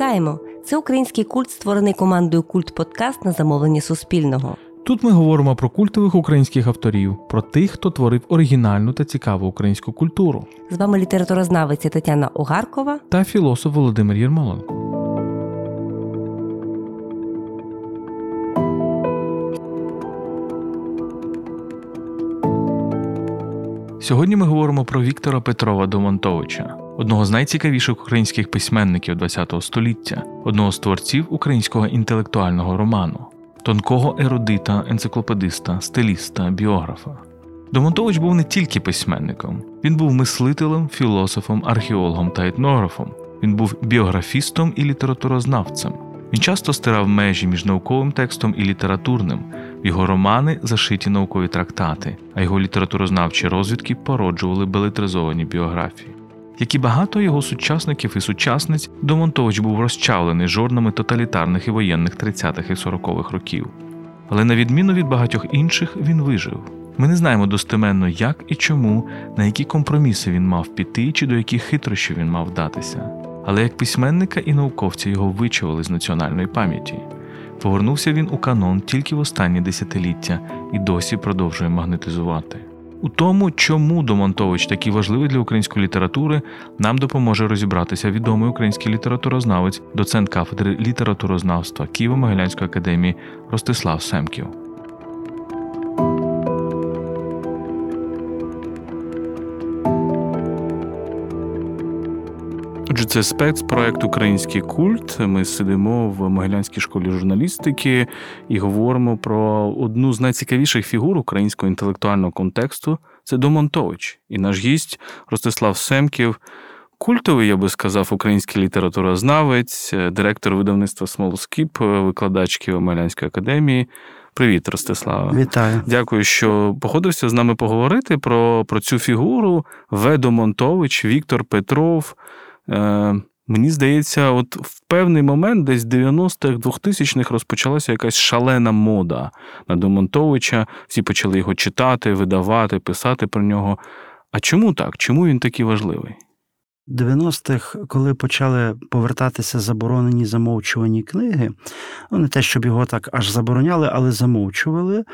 Вітаємо! Це український культ, створений командою Культ Подкаст на замовлення Суспільного. Тут ми говоримо про культових українських авторів, про тих, хто творив оригінальну та цікаву українську культуру. З вами літературознавиця Тетяна Огаркова та філософ Володимир Єрмоленко. Сьогодні ми говоримо про Віктора Петрова Домонтовича, одного з найцікавіших українських письменників ХХ століття, одного з творців українського інтелектуального роману, тонкого ерудита, енциклопедиста, стиліста, біографа. Домонтович був не тільки письменником, він був мислителем, філософом, археологом та етнографом. Він був біографістом і літературознавцем. Він часто стирав межі між науковим текстом і літературним. Його романи зашиті наукові трактати, а його літературознавчі розвідки породжували белетризовані біографії. Як і багато його сучасників і сучасниць, Домонтович був розчавлений жорнами тоталітарних і воєнних 30-х і 40-х років. Але на відміну від багатьох інших, він вижив. Ми не знаємо достеменно, як і чому, на які компроміси він мав піти чи до яких хитрощів він мав вдатися. Але як письменника і науковця його вичавили з національної пам'яті. Повернувся він у канон тільки в останні десятиліття і досі продовжує магнетизувати. У тому, чому Домонтович такий важливий для української літератури, нам допоможе розібратися відомий український літературознавець, доцент кафедри літературознавства Києво-Могилянської академії Ростислав Семків. Це спецпроект Український культ. Ми сидимо в Могилянській школі журналістики і говоримо про одну з найцікавіших фігур українського інтелектуального контексту це Домонтович. І наш гість Ростислав Семків, культовий, я би сказав, український літературознавець, директор видавництва Смолскіп, викладач Києво-Могилянської академії. Привіт, Ростислава. Вітаю. Дякую, що походився з нами поговорити про, про цю фігуру. Ведо Монтович, Віктор Петров. Е, Мені здається, от в певний момент, десь в 90-х, 2000-х розпочалася якась шалена мода на Домонтовича. Всі почали його читати, видавати, писати про нього. А чому так? Чому він такий важливий? 90-х, коли почали повертатися заборонені замовчувані книги, ну не те, щоб його так аж забороняли, але замовчували.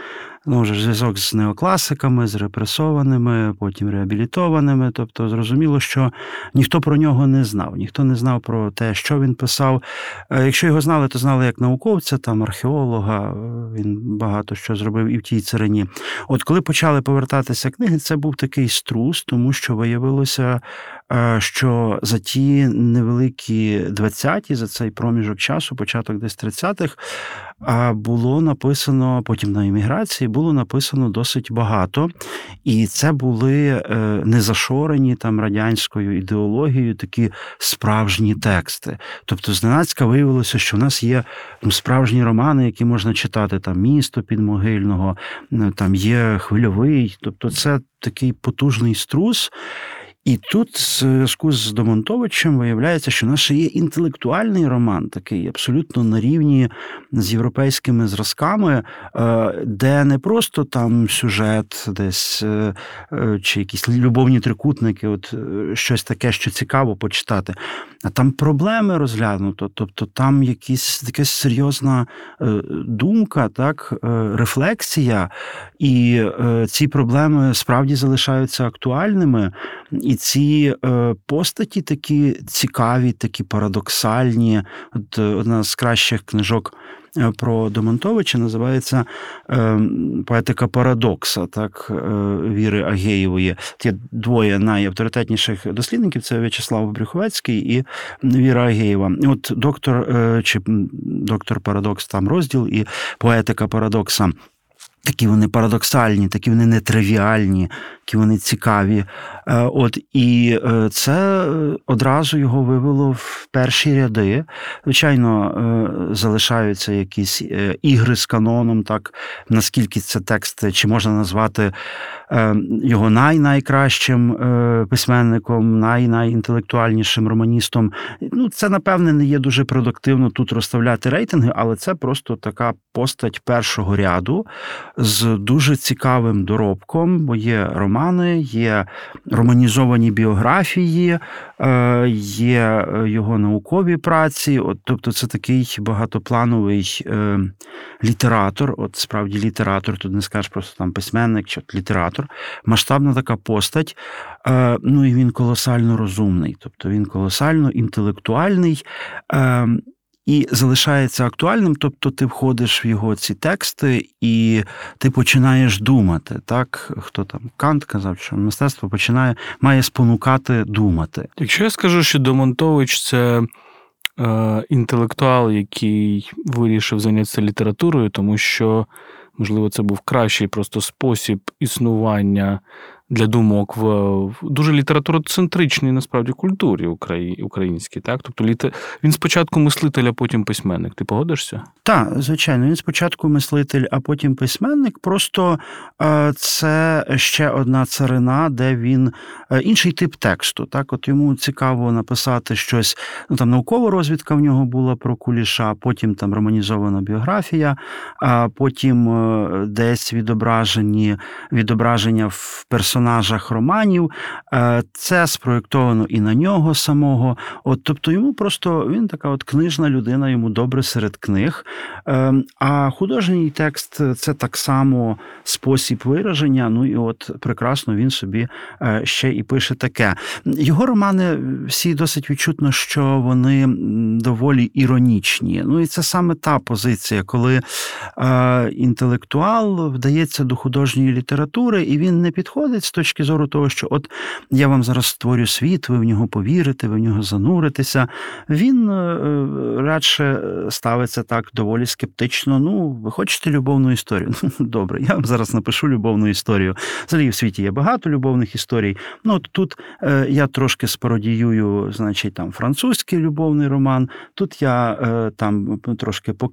Ну, вже зв'язок з неокласиками, з репресованими, потім реабілітованими. Тобто, зрозуміло, що ніхто про нього не знав, ніхто не знав про те, що він писав. Е, якщо його знали, то знали як науковця, там археолога. Він багато що зробив і в тій царині. От коли почали повертатися книги, це був такий струс, тому що виявилося, що за ті невеликі 20-ті, за цей проміжок часу, початок десь 30-х, було написано потім на імміграції, було написано досить багато, і це були е, незашорені там радянською ідеологією такі справжні тексти. Тобто, зненацька виявилося, що в нас є ну, справжні романи, які можна читати там місто підмогильного, там є хвильовий. Тобто, це такий потужний струс. І тут, в зв'язку з Домонтовичем, виявляється, що наш є інтелектуальний роман, такий абсолютно на рівні з європейськими зразками, е, де не просто там сюжет, десь е, е, чи якісь любовні трикутники, от щось таке, що цікаво почитати, а там проблеми розглянуто, тобто там якісь така серйозна думка, так, рефлексія, і ці проблеми справді залишаються актуальними. І ці е, постаті такі цікаві, такі парадоксальні. От е, Одна з кращих книжок. Е, про Домонтовича називається поетика парадокса, так, Віри Агеєвої. Є двоє найавторитетніших дослідників: це В'ячеслав Брюховецький і Віра Агеєва. От доктор чи доктор Парадокс там розділ і поетика парадокса. Такі вони парадоксальні, такі вони нетривіальні, які вони цікаві. Е, от І е, це одразу його вивело в перші ряди. Звичайно, е, залишаються якісь ігри з каноном, так наскільки це текст, чи можна назвати його най-найкращим письменником, най-найінтелектуальнішим романістом. Ну, Це, напевне, не є дуже продуктивно тут розставляти рейтинги, але це просто така постать першого ряду з дуже цікавим доробком, бо є романи, є романізовані біографії, е, є його наукові праці. От, Тобто, це такий багатоплановий е, літератор. От справді літератор, тут не скажеш просто там письменник чи літератор, масштабна така постать. Е, ну і він колосально розумний, тобто він колосально інтелектуальний. І залишається актуальним, тобто ти входиш в його ці тексти і ти починаєш думати. Так, хто там Кант казав, що мистецтво починає має спонукати думати. Якщо я скажу, що Домонтович це е, інтелектуал, який вирішив зайнятися літературою, тому що, можливо, це був кращий просто спосіб існування для думок в дуже літературоцентричній насправді культурі українській. Так? Тобто літер... він спочатку мислитель, а потім письменник. Ти погодишся? Так, звичайно, він спочатку мислитель, а потім письменник. Просто це ще одна царина, де він е, інший тип тексту. Так, от йому цікаво написати щось. Ну там наукова розвідка в нього була про куліша, потім там романізована біографія, а потім е, десь відображені відображення в персонажі персонажах романів. Е, це спроєктовано і на нього самого. От, Тобто йому просто він така от книжна людина, йому добре серед книг. Е, а художній текст це так само спосіб вираження. Ну і от прекрасно він собі е, ще і пише таке. Його романи всі досить відчутно, що вони доволі іронічні. Ну і це саме та позиція, коли інтелектуал вдається до художньої літератури, і він не підходить з точки зору того, що от я вам зараз створю світ, ви в нього повірите, ви в нього зануритеся. Він е, радше ставиться так доволі скептично. Ну, ви хочете любовну історію? Ну, добре, я вам зараз напишу любовну історію. Взагалі в світі є багато любовних історій. Ну, от Тут е, я трошки спародіюю, значить, там французький любовний роман. Тут я е, там трошки по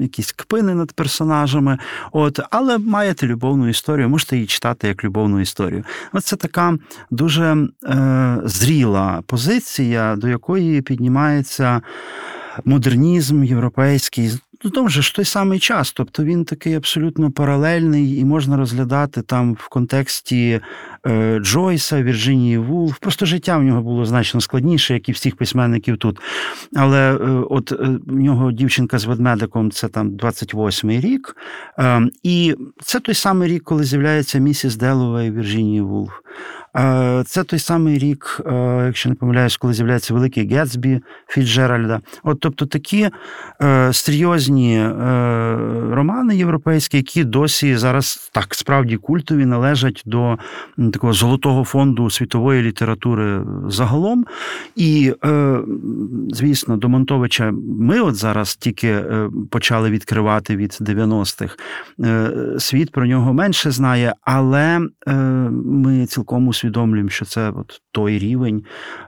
якісь кпини над персонажами. От, Але маєте любовну історію, можете її читати як любовну історію історію. Оце така дуже е, зріла позиція, до якої піднімається модернізм європейський. Ну, тому ж той самий час, тобто він такий абсолютно паралельний і можна розглядати там в контексті Джойса, Вірджинії Вулф. Просто життя в нього було значно складніше, як і всіх письменників тут. Але е, от е, в нього дівчинка з ведмедиком це там 28-й рік. Е, і це той самий рік, коли з'являється місіс Делова і Вірджинії Вулф. Е, це той самий рік, е, якщо не помиляюсь, коли з'являється великий Гетсбі Фіджеральда. От тобто такі е, серйозні романи європейські, які досі зараз так справді культові, належать до такого золотого фонду світової літератури загалом. І, звісно, до Монтовича ми от зараз тільки почали відкривати від 90-х. Світ про нього менше знає, але ми цілком усвідомлюємо, що це от той рівень,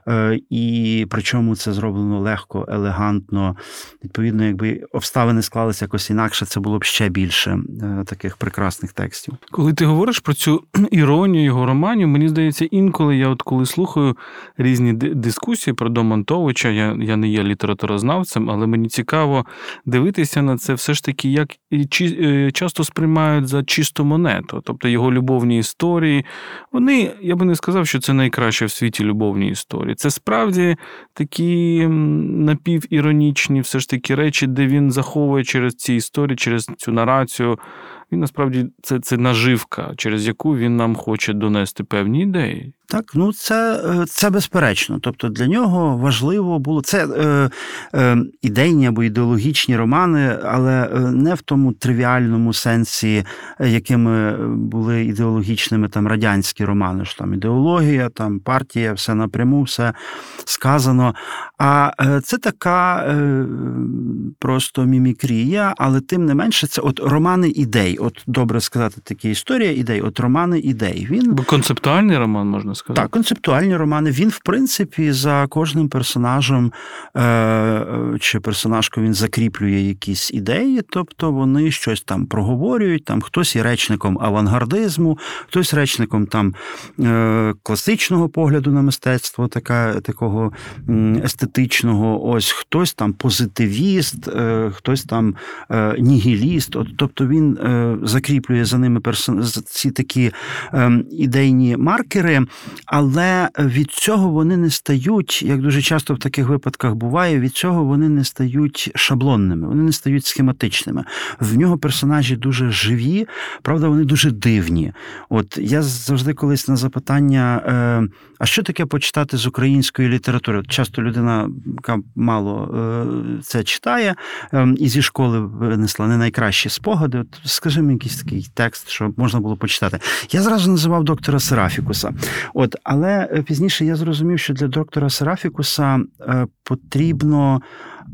е, і причому це зроблено легко, елегантно. Відповідно, якби обставини склалися якось інакше, це було б ще більше е, таких прекрасних текстів. Коли ти говориш про цю іронію його романів, мені здається, інколи я от коли слухаю різні дискусії про Домонтовича, я я не є літературознавцем, але мені цікаво дивитися на це все ж таки, як е, часто сприймають за чисту монету, тобто його любовні історії. Вони, я би не сказав, що це найкраще в світі любовні історії. Це справді такі напівіронічні все ж таки речі, де він заховує через ці історії, через цю нарацію. Він насправді це, це наживка, через яку він нам хоче донести певні ідеї. Так, ну це е, це безперечно. Тобто для нього важливо було це е, е, ідейні або ідеологічні романи, але е, не в тому тривіальному сенсі, якими були ідеологічними там радянські романи, що там ідеологія, там партія, все напряму, все сказано. А е, це така е, просто мімікрія, але тим не менше, це от романи ідей. Такий, от добре сказати, такі історія ідей, от романи ідей. Він Бо концептуальний роман можна сказати. Так, концептуальні романи. Він, в принципі, за кожним персонажем е, чи персонажкою він закріплює якісь ідеї, тобто вони щось там проговорюють. Там хтось є речником авангардизму, хтось речником там е, класичного погляду на мистецтво, така такого естетичного. Ось хтось там позитивіст, е, хтось там е, нігіліст. От, Тобто він е, закріплює за ними персон... ці такі ем, ідейні маркери, але від цього вони не стають, як дуже часто в таких випадках буває, від цього вони не стають шаблонними, вони не стають схематичними. В нього персонажі дуже живі, правда, вони дуже дивні. От я завжди колись на запитання, а що таке почитати з української літератури? Часто людина, яка мало це читає, ем, і зі школи винесла не найкращі спогади. От Скажи мені якийсь такий текст, що можна було почитати. Я зразу називав доктора Серафікуса. От, Але е, пізніше я зрозумів, що для доктора Серафікуса е, потрібно.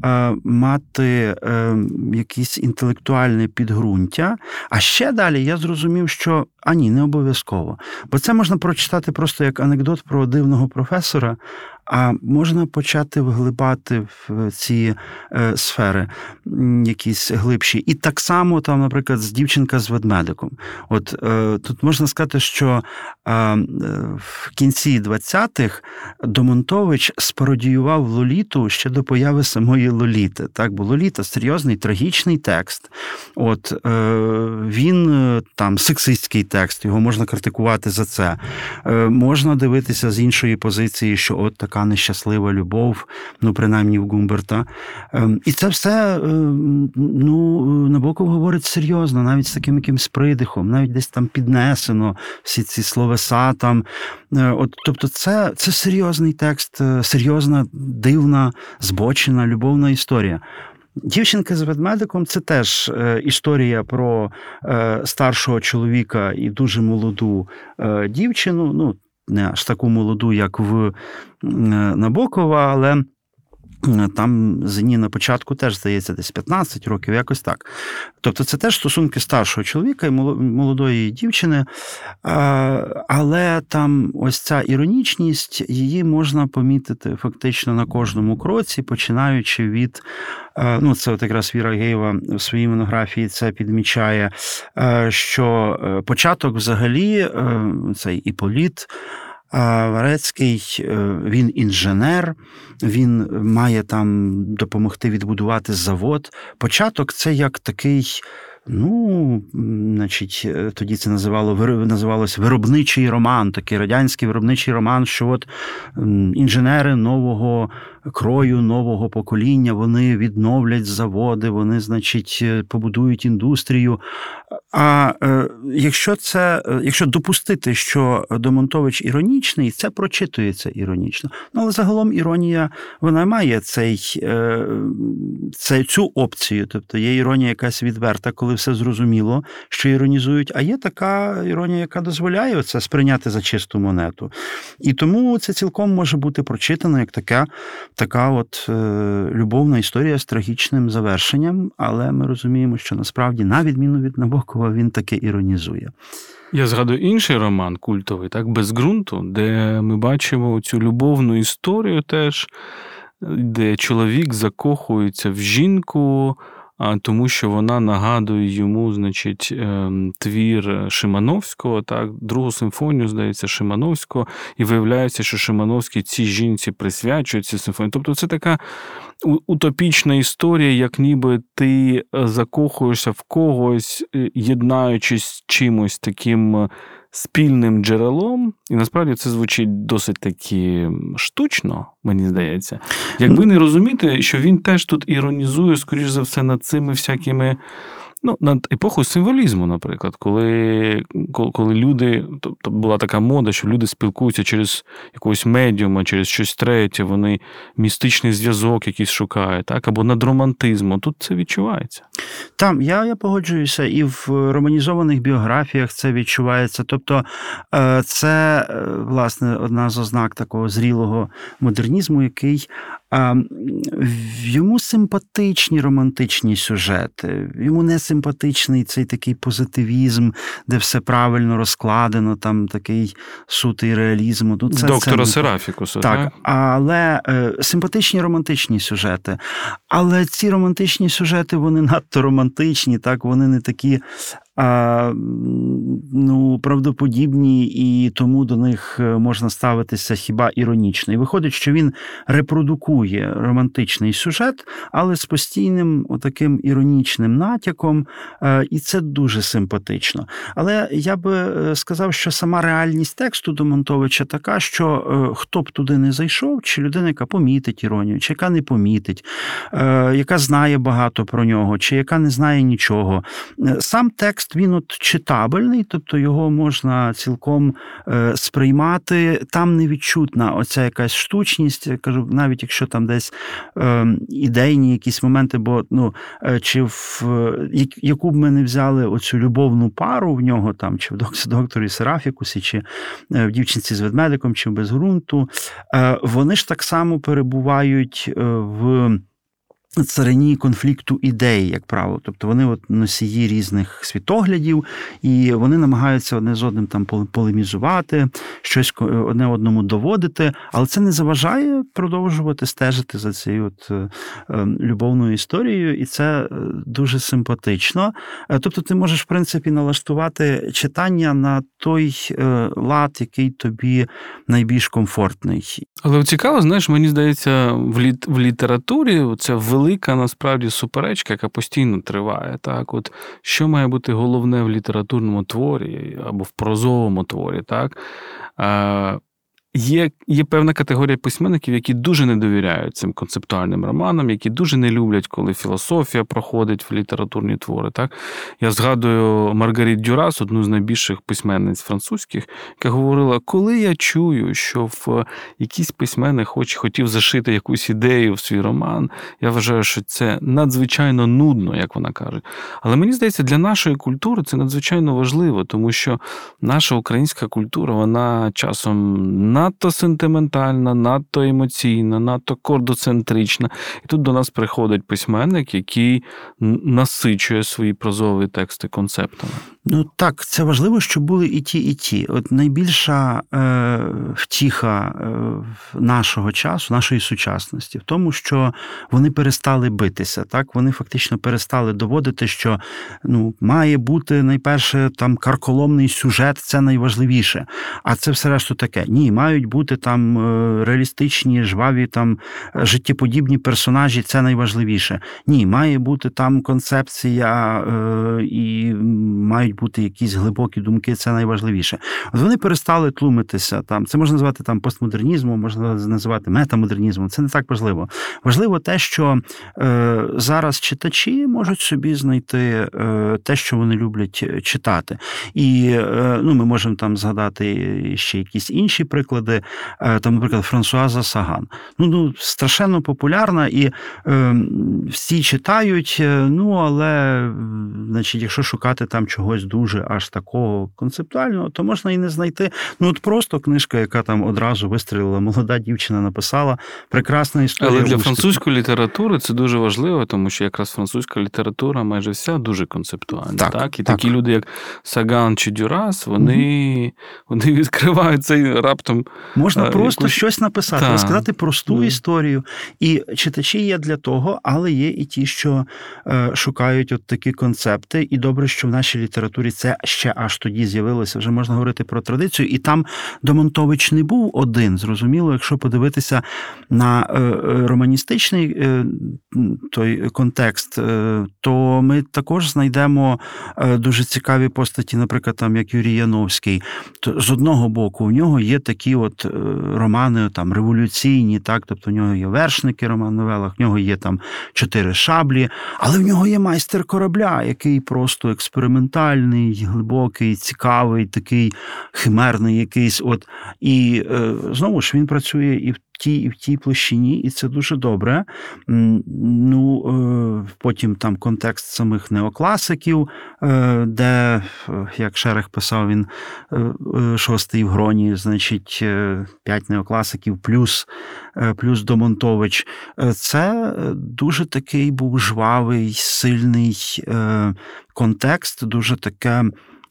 Е, мати якісь інтелектуальне підґрунтя. А ще далі я зрозумів, що а ні, не обов'язково. Бо це можна прочитати просто як анекдот про дивного професора, а можна почати вглибати в ці е, сфери якісь глибші. І так само, там, наприклад, з дівчинка з ведмедиком. От е, тут можна сказати, що е, в кінці 20-х Домонтович спародіював Лоліту ще до появи самої Лоліти. Так, бо Лоліта серйозний трагічний текст. От він там сексистський текст, його можна критикувати за це. Можна дивитися з іншої позиції, що от так така нещаслива любов, ну принаймні в Гумберта. Ем, і це все ем, ну, Набоков говорить серйозно, навіть з таким якимсь придихом, навіть десь там піднесено всі ці словеса там. Е, от, Тобто, це, це серйозний текст, е, серйозна, дивна, збочена, любовна історія. Дівчинка з ведмедиком це теж е, історія про старшого чоловіка і дуже молоду дівчину. Ну, не аж таку молоду, як в Набокова, але там Зені на початку теж здається десь 15 років, якось так. Тобто це теж стосунки старшого чоловіка і молодої дівчини. Але там ось ця іронічність, її можна помітити фактично на кожному кроці, починаючи від. Ну, це от якраз Віра Геєва в своїй монографії це підмічає, що е, початок взагалі е, цей іполіт. Варецький е, він інженер, він має там допомогти відбудувати завод. Початок це як такий. Ну, значить, е, тоді це називало називалось виробничий роман, такий радянський виробничий роман, що от інженери нового крою нового покоління, вони відновлять заводи, вони, значить, е, побудують індустрію. А е, якщо це, е, якщо допустити, що Домонтович іронічний, це прочитується іронічно. Ну, але загалом іронія вона має цей, цей, цю опцію. Тобто є іронія якась відверта, коли все зрозуміло, що іронізують, а є така іронія, яка дозволяє це сприйняти за чисту монету. І тому це цілком може бути прочитано як така така от е, любовна історія з трагічним завершенням, але ми розуміємо, що насправді, на відміну від Набокова, він таке іронізує. Я згадую інший роман культовий, так, без ґрунту, де ми бачимо цю любовну історію теж, де чоловік закохується в жінку тому що вона нагадує йому, значить, ем, твір Шимановського, так, другу симфонію, здається, Шимановського, і виявляється, що Шимановський цій жінці присвячує ці симфонії. Тобто, це така утопічна історія, як ніби ти е, закохуєшся в когось, е, єднаючись з чимось таким спільним джерелом, і насправді це звучить досить таки штучно, мені здається. Якби не розуміти, що він теж тут іронізує, скоріш за все, над цими всякими. Ну, над епохою символізму, наприклад, коли коли люди, тобто була така мода, що люди спілкуються через якогось медіума, через щось третє, вони містичний зв'язок якийсь шукають, так, або над романтизмом. Тут це відчувається. Там я я погоджуюся, і в романізованих біографіях це відчувається. Тобто, е, це, е, власне, одна з ознак такого зрілого модернізму, який Йому симпатичні романтичні сюжети, йому не симпатичний цей такий позитивізм, де все правильно розкладено, там такий сутий реалізм. Ну, це, Доктора це... Серафікуса. Так, так, але е, симпатичні романтичні сюжети. Але ці романтичні сюжети вони надто романтичні, так вони не такі а, ну, правдоподібні, і тому до них е, можна ставитися хіба іронічно. І виходить, що він репродукує романтичний сюжет, але з постійним таким іронічним натяком, е, і це дуже симпатично. Але я би е, сказав, що сама реальність тексту Домонтовича така, що хто б туди не зайшов, чи людина, яка помітить іронію, чи яка не помітить, яка знає багато про нього, чи яка не знає нічого. Сам текст текст він от читабельний, тобто його можна цілком е, сприймати. Там не відчутна оця якась штучність. Я кажу, навіть якщо там десь е, ідейні якісь моменти, бо ну е, чи в яку б ми не взяли оцю любовну пару в нього там, чи в докторі Серафікусі, чи в дівчинці з ведмедиком, чи в безґрунту, вони ж так само перебувають в царині конфлікту ідей, як правило. Тобто вони от носії різних світоглядів, і вони намагаються одне з одним там полемізувати, щось одне одному доводити, але це не заважає продовжувати стежити за цією от е, ем, любовною історією, і це е, дуже симпатично. Е, тобто, ти можеш, в принципі, налаштувати читання на той лад, який тобі найбільш комфортний. Але цікаво, знаєш, мені здається, в літ в літературі це велика велика насправді суперечка, яка постійно триває. Так, от Що має бути головне в літературному творі або в прозовому творі? так? Є є певна категорія письменників, які дуже не довіряють цим концептуальним романам, які дуже не люблять, коли філософія проходить в літературні твори. Так? Я згадую Маргарит Дюрас, одну з найбільших письменниць французьких, яка говорила: коли я чую, що в якийсь письменник хоч хотів зашити якусь ідею в свій роман, я вважаю, що це надзвичайно нудно, як вона каже. Але мені здається, для нашої культури це надзвичайно важливо, тому що наша українська культура, вона часом надто сентиментальна, надто емоційна, надто кордоцентрична. І тут до нас приходить письменник, який насичує свої прозові тексти концептами. Ну так, це важливо, щоб були і ті, і ті. От найбільша е, втіха е, нашого часу, нашої сучасності, в тому, що вони перестали битися. Так, вони фактично перестали доводити, що ну має бути найперше там карколомний сюжет, це найважливіше. А це все решту таке. Ні, мають бути там е, реалістичні, жваві, там життєподібні персонажі, це найважливіше. Ні, має бути там концепція е, і мають бути якісь глибокі думки, це найважливіше. От вони перестали тлумитися там. Це можна назвати там постмодернізмом, можна називати метамодернізмом. Це не так важливо. Важливо те, що е, зараз читачі можуть собі знайти е, те, що вони люблять читати. І е, ну, ми можемо там згадати ще якісь інші приклади. Е, там, наприклад, Франсуаза Саган. Ну, ну страшенно популярна і е, всі читають. Е, ну але, значить, якщо шукати там чогось дуже аж такого концептуального, то можна і не знайти. Ну от просто книжка, яка там одразу вистрілила, молода дівчина написала прекрасна історія. Але для французької літератури це дуже важливо, тому що якраз французька література майже вся дуже концептуальна. Так, так? І так. такі люди, як Саган чи Дюрас, вони угу. вони відкривають цей раптом. Можна просто якусь... щось написати, розказати просту mm. історію. І читачі є для того, але є і ті, що е, шукають от такі концепти. І добре, що в нашій літературі це ще аж тоді з'явилося. Вже можна говорити про традицію, і там Домонтович не був один. Зрозуміло, якщо подивитися на е, е, романістичний е, той контекст, то ми також знайдемо дуже цікаві постаті, наприклад, там як Юрій Яновський. То з одного боку, у нього є такі от романи там революційні, так, тобто в нього є вершники роман новелах, в нього є там чотири шаблі, але в нього є майстер корабля, який просто експериментальний глибокий, цікавий, такий химерний якийсь. От І е, знову ж він працює і в тій і в тій площині, і це дуже добре. Ну, е, Потім там контекст самих неокласиків, е, де, як Шерех писав, він шостий в гроні, значить, п'ять неокласиків плюс плюс Домонтович. Це дуже такий був жвавий, сильний контекст, дуже таке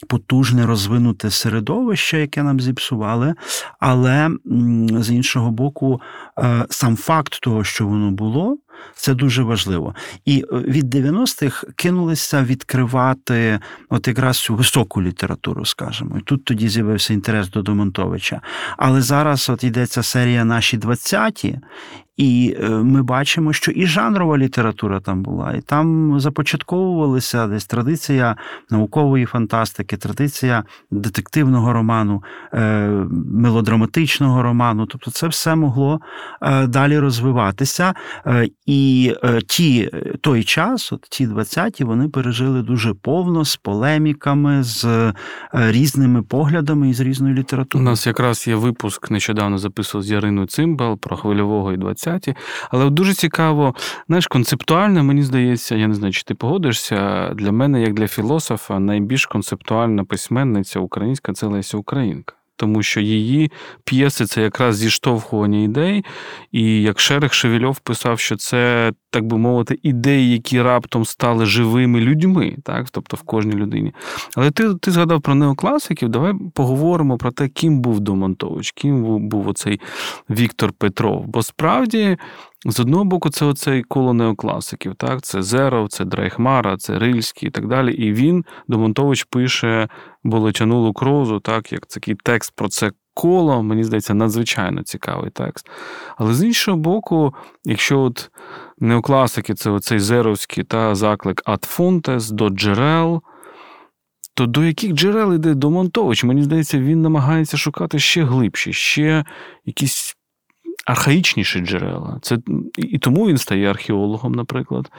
потужне розвинуте середовище, яке нам зіпсували, але з іншого боку, е, сам факт того, що воно було. Це дуже важливо. І е, від 90-х кинулися відкривати от якраз цю високу літературу, скажімо. І тут тоді з'явився інтерес до Домонтовича. Але зараз от йдеться серія наші 20-ті, і е, ми бачимо, що і жанрова література там була, і там започатковувалися десь традиція наукової фантастики, традиція детективного роману, е, мелодраматичного роману. Тобто, це все могло далі розвиватися. І ті той час, от ті 20-ті, вони пережили дуже повно з полеміками, з різними поглядами і з різною літературою. У нас якраз є випуск нещодавно записував з Яриною Цимбал про хвильового і 20 20 Але дуже цікаво, знаєш, концептуально, мені здається, я не знаю, чи ти погодишся, для мене, як для філософа, найбільш концептуальна письменниця українська це Леся Українка тому що її п'єси це якраз зіштовхування ідей. І як Шерех Шевельов писав, що це, так би мовити, ідеї, які раптом стали живими людьми, так? тобто в кожній людині. Але ти ти згадав про неокласиків, давай поговоримо про те, ким був Домонтович, ким був оцей Віктор Петров. Бо справді. З одного боку, це оцей коло неокласиків, так? Це Зеров, це Дрейхмара, це Рильський і так далі. І він, Домонтович, пише Болотяну Лукрозу, так, як такий текст про це коло, мені здається, надзвичайно цікавий текст. Але з іншого боку, якщо от неокласики це оцей Зеровський та заклик Ад Фунтес до джерел. То до яких джерел йде Домонтович? Мені здається, він намагається шукати ще глибші, ще якісь архаїчніші джерела. Це І тому він стає археологом, наприклад.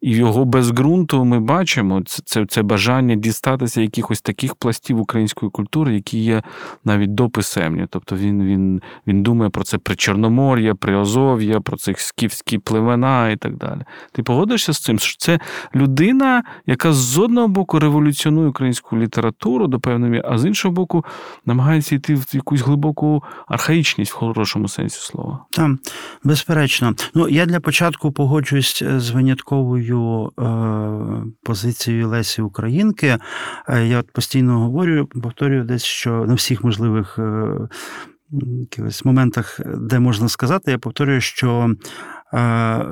І його без ґрунту ми бачимо це, це це, бажання дістатися якихось таких пластів української культури, які є навіть дописемні. Тобто він він, він думає про це при Чорномор'я, при Азов'я, про цих скіфські племена і так далі. Ти погодишся з цим? що Це людина, яка з одного боку революціонує українську літературу до певної а з іншого боку, намагається йти в якусь глибоку архаїчність в хорошому сенсі слова. Так, безперечно. Ну я для початку погоджуюсь з винятковою е, позицією Лесі Українки. Е, я от постійно говорю, повторюю десь, що на всіх можливих е, якихось моментах, де можна сказати, я повторюю, що Е,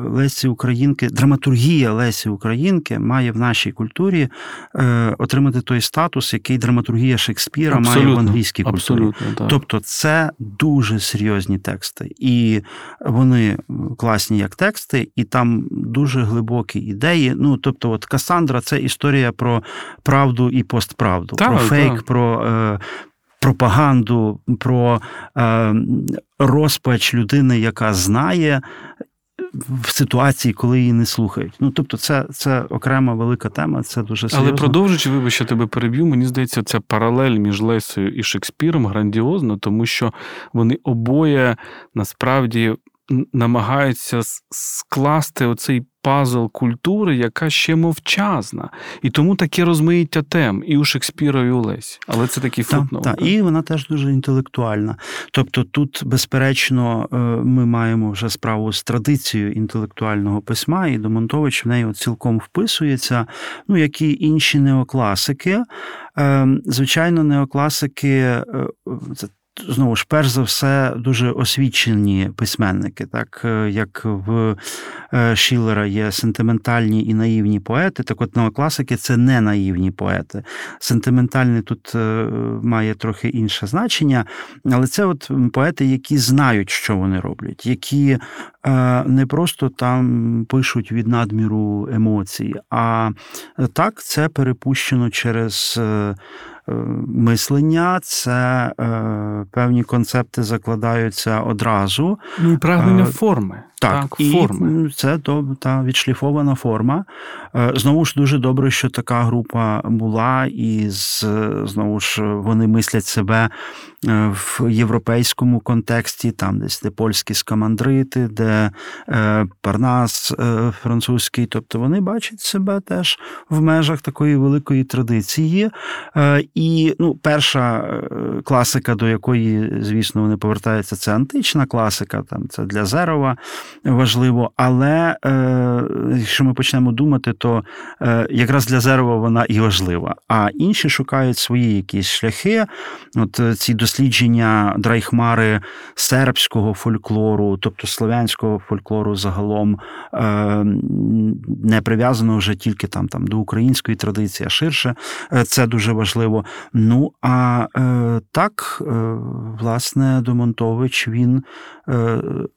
Лесі Українки, драматургія Лесі Українки має в нашій культурі е, отримати той статус, який драматургія Шекспіра абсолютно, має в англійській культурі. Абсолютно, так. Тобто це дуже серйозні тексти, і вони класні як тексти, і там дуже глибокі ідеї. Ну тобто, от Касандра це історія про правду і постправду, так, про фейк, так. про. Е, пропаганду про е, розпач людини, яка знає, в ситуації, коли її не слухають. Ну тобто, це це окрема велика тема. Це дуже серйозно. Але продовжуючи, вибач, що тебе переб'ю, мені здається, ця паралель між Лесою і Шекспіром грандіозна, тому що вони обоє насправді намагаються скласти оцей пазл культури, яка ще мовчазна. І тому таке розмиття тем і у Шекспіра, і у Лесі. Але це такий футнот. Так, і вона теж дуже інтелектуальна. Тобто, тут, безперечно, е, ми маємо вже справу з традицією інтелектуального письма, і Домонтович в неї цілком вписується, ну, як і інші неокласики. Е, звичайно, неокласики е, це знову ж перш за все дуже освічені письменники, так е, як в е, Шілера є сентиментальні і наївні поети, так от неокласики це не наївні поети. Сентиментальний тут е, має трохи інше значення, але це от поети, які знають, що вони роблять, які не просто там пишуть від надміру емоцій, а так це перепущено через. Мислення, це е, певні концепти закладаються одразу. Ну і прагнення е, форми. Так, так і форми. це та відшліфована форма. Е, знову ж дуже добре, що така група була, і знову ж вони мислять себе е, в європейському контексті, там десь де польські скамандрити, де е, Парнас французький. Тобто вони бачать себе теж в межах такої великої традиції. І ну, перша класика, до якої, звісно, вони повертаються, це антична класика, там це для Зерова важливо. Але е, якщо ми почнемо думати, то е, якраз для Зерова вона і важлива. А інші шукають свої якісь шляхи. От е, ці дослідження драйхмари сербського фольклору, тобто слов'янського фольклору загалом не прив'язано вже тільки там, там до української традиції, а ширше. Це дуже важливо. Ну а так, власне, Домонтович він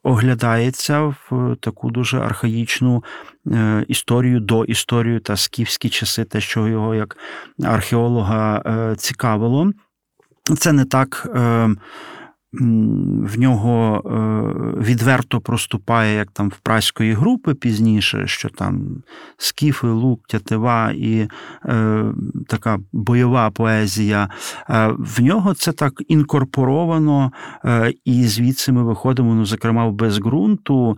оглядається в таку дуже архаїчну е, історію до історію та скіфські часи, те, що його як археолога е, цікавило. Це не так. Е, в нього відверто проступає, як там в праської групи пізніше, що там скіфи, лук, тятива і е, така бойова поезія. В нього це так інкорпоровано, е, і звідси ми виходимо, ну, зокрема, в безґрунту.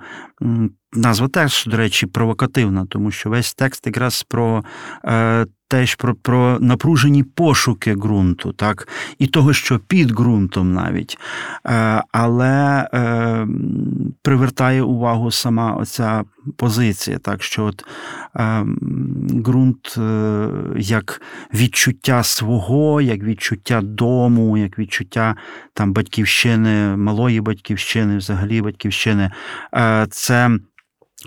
Назва теж, до речі, провокативна, тому що весь текст якраз про е, теж про про напружені пошуки ґрунту, так, і того, що під ґрунтом навіть. Е, Але е, привертає увагу сама оця позиція, так що от е, ґрунт як відчуття свого, як відчуття дому, як відчуття там батьківщини, малої батьківщини, взагалі батьківщини, це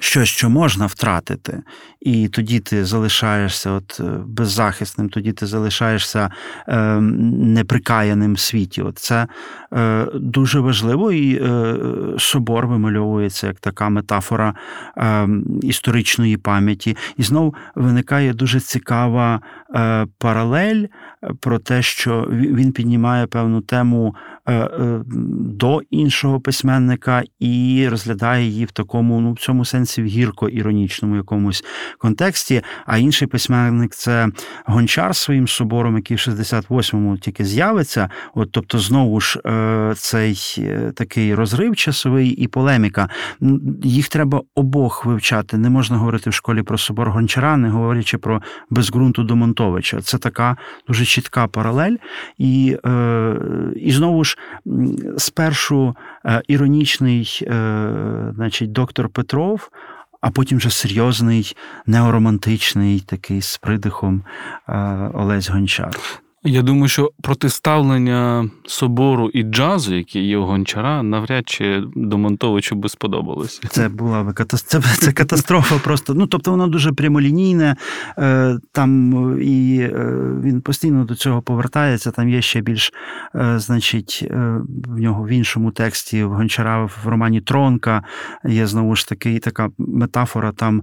щось, що можна втратити, і тоді ти залишаєшся от е, беззахисним, тоді ти залишаєшся е, неприкаяним в світі. От Це е, дуже важливо, і е, собор вимальовується як така метафора е, історичної пам'яті. І знов виникає дуже цікава паралель про те, що він піднімає певну тему до іншого письменника і розглядає її в такому, ну в цьому сенсі в гірко-іронічному якомусь контексті. А інший письменник це гончар своїм собором, який в 68-му тільки з'явиться. От, Тобто, знову ж е, цей е, такий розрив часовий і полеміка. Їх треба обох вивчати. Не можна говорити в школі про собор гончара, не говорячи про безґрунту Домонтовича. Це така дуже чітка паралель. І, е, І знову ж спершу іронічний значить, доктор Петров а потім вже серйозний, неоромантичний, такий з придихом е, Олесь Гончар. Я думаю, що протиставлення собору і джазу, які є у гончара, навряд чи Домонтовичу би сподобалося. Це була це, це катастрофа. Просто ну тобто воно дуже прямолінійне. Е, там і е, він постійно до цього повертається. Там є ще більш, е, значить, в нього в іншому тексті в гончара в романі Тронка є знову ж таки така метафора. Там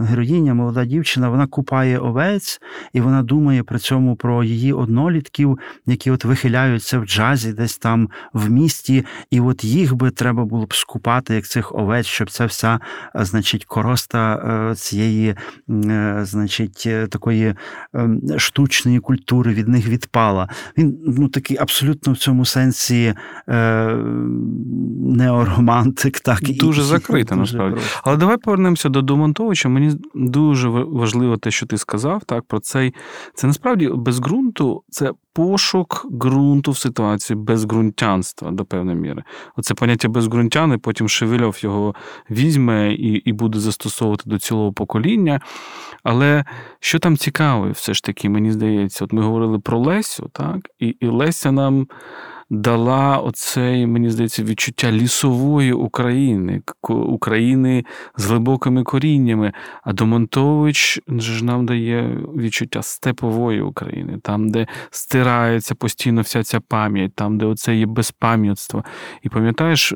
героїня, молода дівчина, вона купає овець і вона думає при цьому про її однолітків, які от вихиляються в джазі, десь там в місті, і от їх би треба було б скупати, як цих овець, щоб ця вся, е, значить, короста е, цієї, е, значить, такої ем, штучної культури від них відпала. Він ну такий абсолютно в цьому сенсі неоромантик, так дуже і, закрита, насправді. Але давай повернемося до Домонтовича. Мені дуже важливо те, що ти сказав, так про цей це насправді без ґрунту це пошук ґрунту в ситуації безґрунтянства до певної міри. Оце поняття безґрунтяни, потім Шевельов його візьме і і буде застосовувати до цілого покоління. Але що там цікаве, все ж таки, мені здається, от ми говорили про Лесю, так, і, і Леся нам дала оце, мені здається, відчуття лісової України, України з глибокими коріннями. А Домонтович ж нам дає відчуття степової України, там, де стирається постійно вся ця пам'ять, там, де оце є безпам'ятство. І пам'ятаєш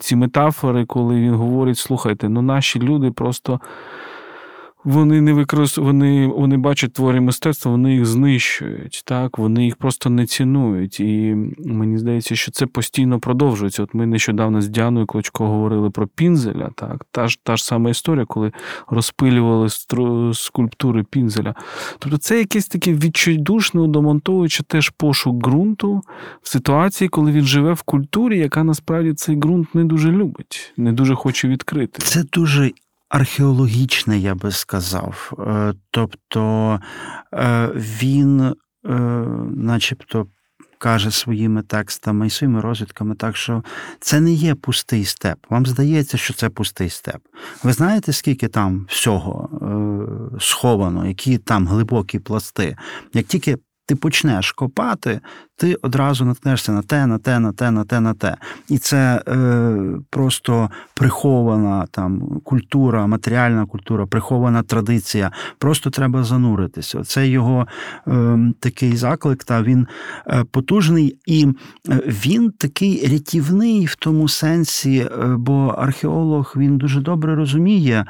ці метафори, коли він говорить: слухайте, ну наші люди просто вони не використовують, вони, вони бачать твори мистецтва, вони їх знищують, так, вони їх просто не цінують. І мені здається, що це постійно продовжується. От ми нещодавно з Діаною Клочко говорили про Пінзеля, так, та ж та ж сама історія, коли розпилювали стру, скульптури Пінзеля. Тобто це якесь таке відчайдушне, удомонтовуючи теж пошук ґрунту в ситуації, коли він живе в культурі, яка насправді цей ґрунт не дуже любить, не дуже хоче відкрити. Це дуже археологічне, я би сказав. Е, тобто е, він, е, начебто, каже своїми текстами і своїми розвідками, так що це не є пустий степ. Вам здається, що це пустий степ. Ви знаєте, скільки там всього сховано, які там глибокі пласти. Як тільки ти почнеш копати, ти одразу наткнешся на те, на те, на те, на те, на те. І це е, просто прихована там культура, матеріальна культура, прихована традиція. Просто треба зануритися. Це його е, такий заклик, та він е, потужний і е, він такий рятівний в тому сенсі, е, бо археолог він дуже добре розуміє,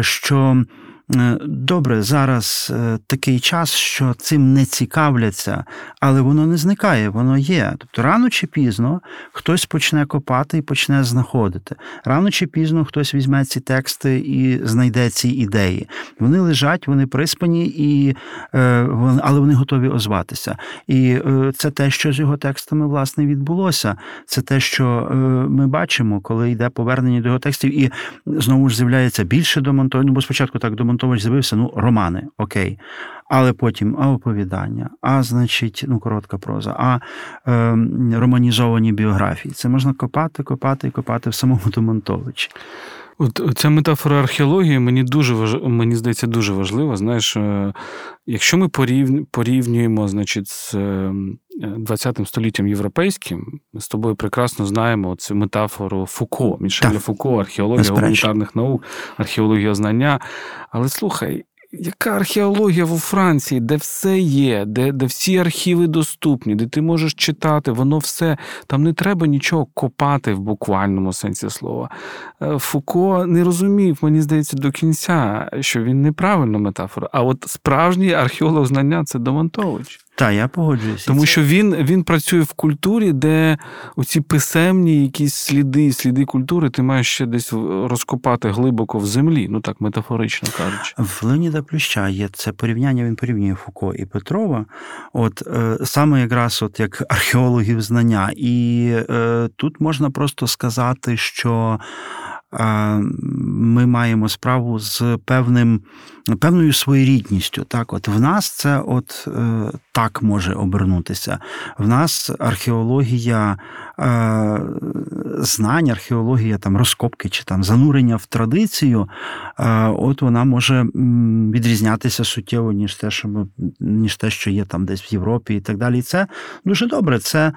що. Е, добре, зараз е, такий час, що цим не цікавляться, але воно не зникає, воно є. Тобто рано чи пізно хтось почне копати і почне знаходити. Рано чи пізно хтось візьме ці тексти і знайде ці ідеї. Вони лежать, вони приспані, і, е, але вони готові озватися. І це те, що з його текстами власне відбулося. Це те, що ми бачимо, коли йде повернення до його текстів, і знову ж з'являється більше домонтовано, бо спочатку так домонтовано, Антонович з'явився, ну, романи, окей. Але потім а оповідання, а значить, ну, коротка проза, а е, романізовані біографії. Це можна копати, копати і копати в самому Домонтовичі. От ця метафора археології мені дуже важ... мені здається дуже важлива. Знаєш, е, якщо ми порівнюємо значить, з ХХ е, століттям європейським, ми з тобою прекрасно знаємо цю метафору Фуко, Мішеля. Фуко, археологія гуманітарних наук, археологія знання. Але слухай, яка археологія у Франції, де все є, де де всі архіви доступні, де ти можеш читати, воно все, там не треба нічого копати в буквальному сенсі слова. Е, Фуко не розумів, мені здається, до кінця, що він неправильна метафора. А от справжній археолог знання це Домонтович. Так, я погоджуюся. Тому що він він працює в культурі, де оці писемні якісь сліди, сліди культури, ти маєш ще десь розкопати глибоко в землі, ну так метафорично кажучи. В Леніда Плюща є це порівняння, він порівнює Фуко і Петрова. От е, саме якраз от як археологів знання. І е, тут можна просто сказати, що ми маємо справу з певним, певною своєрідністю. Так, от В нас це от е, так може обернутися. В нас археологія е, знань, археологія там розкопки чи там занурення в традицію, е, от вона може відрізнятися суттєво, ніж те, що ми, ніж те, що є там десь в Європі і так далі. Це дуже добре. Це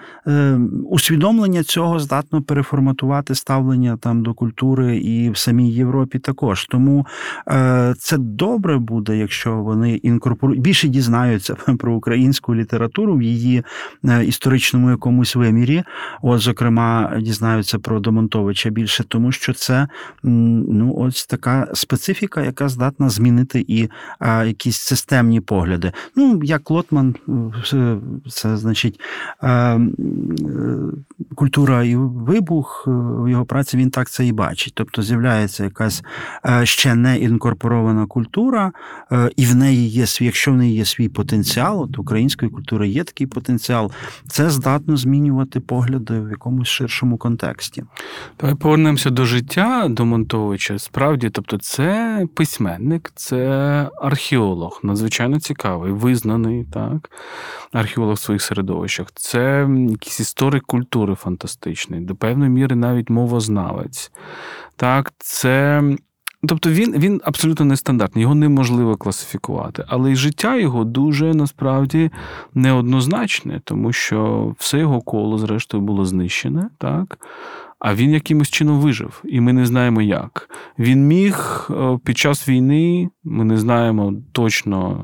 усвідомлення цього здатно переформатувати ставлення там до культури і в самій Європі також. Тому е, це добре буде, якщо вони інкорпорують більше дізнаються про українську літературу в її е, історичному якомусь вимірі. От, зокрема, дізнаються про Домонтовича більше, тому що це ну, ось така специфіка, яка здатна змінити і а, якісь системні погляди. Ну, як Лотман, це, значить культура і вибух в його праці, він так це і бачить тобто з'являється якась е, ще не інкорпорована культура, е, і в неї є свій, якщо в неї є свій потенціал, от української культури є такий потенціал, це здатно змінювати погляди в якомусь ширшому контексті. Давай повернемося до життя до Монтовича. Справді, тобто, це письменник, це археолог, надзвичайно цікавий, визнаний так, археолог в своїх середовищах. Це якийсь історик культури фантастичний, до певної міри навіть мовознавець. Так, це. Тобто він він абсолютно нестандартний, його неможливо класифікувати. Але й життя його дуже насправді неоднозначне, тому що все його коло, зрештою, було знищене, так? А він якимось чином вижив, і ми не знаємо як. Він міг е, під час війни, ми не знаємо точно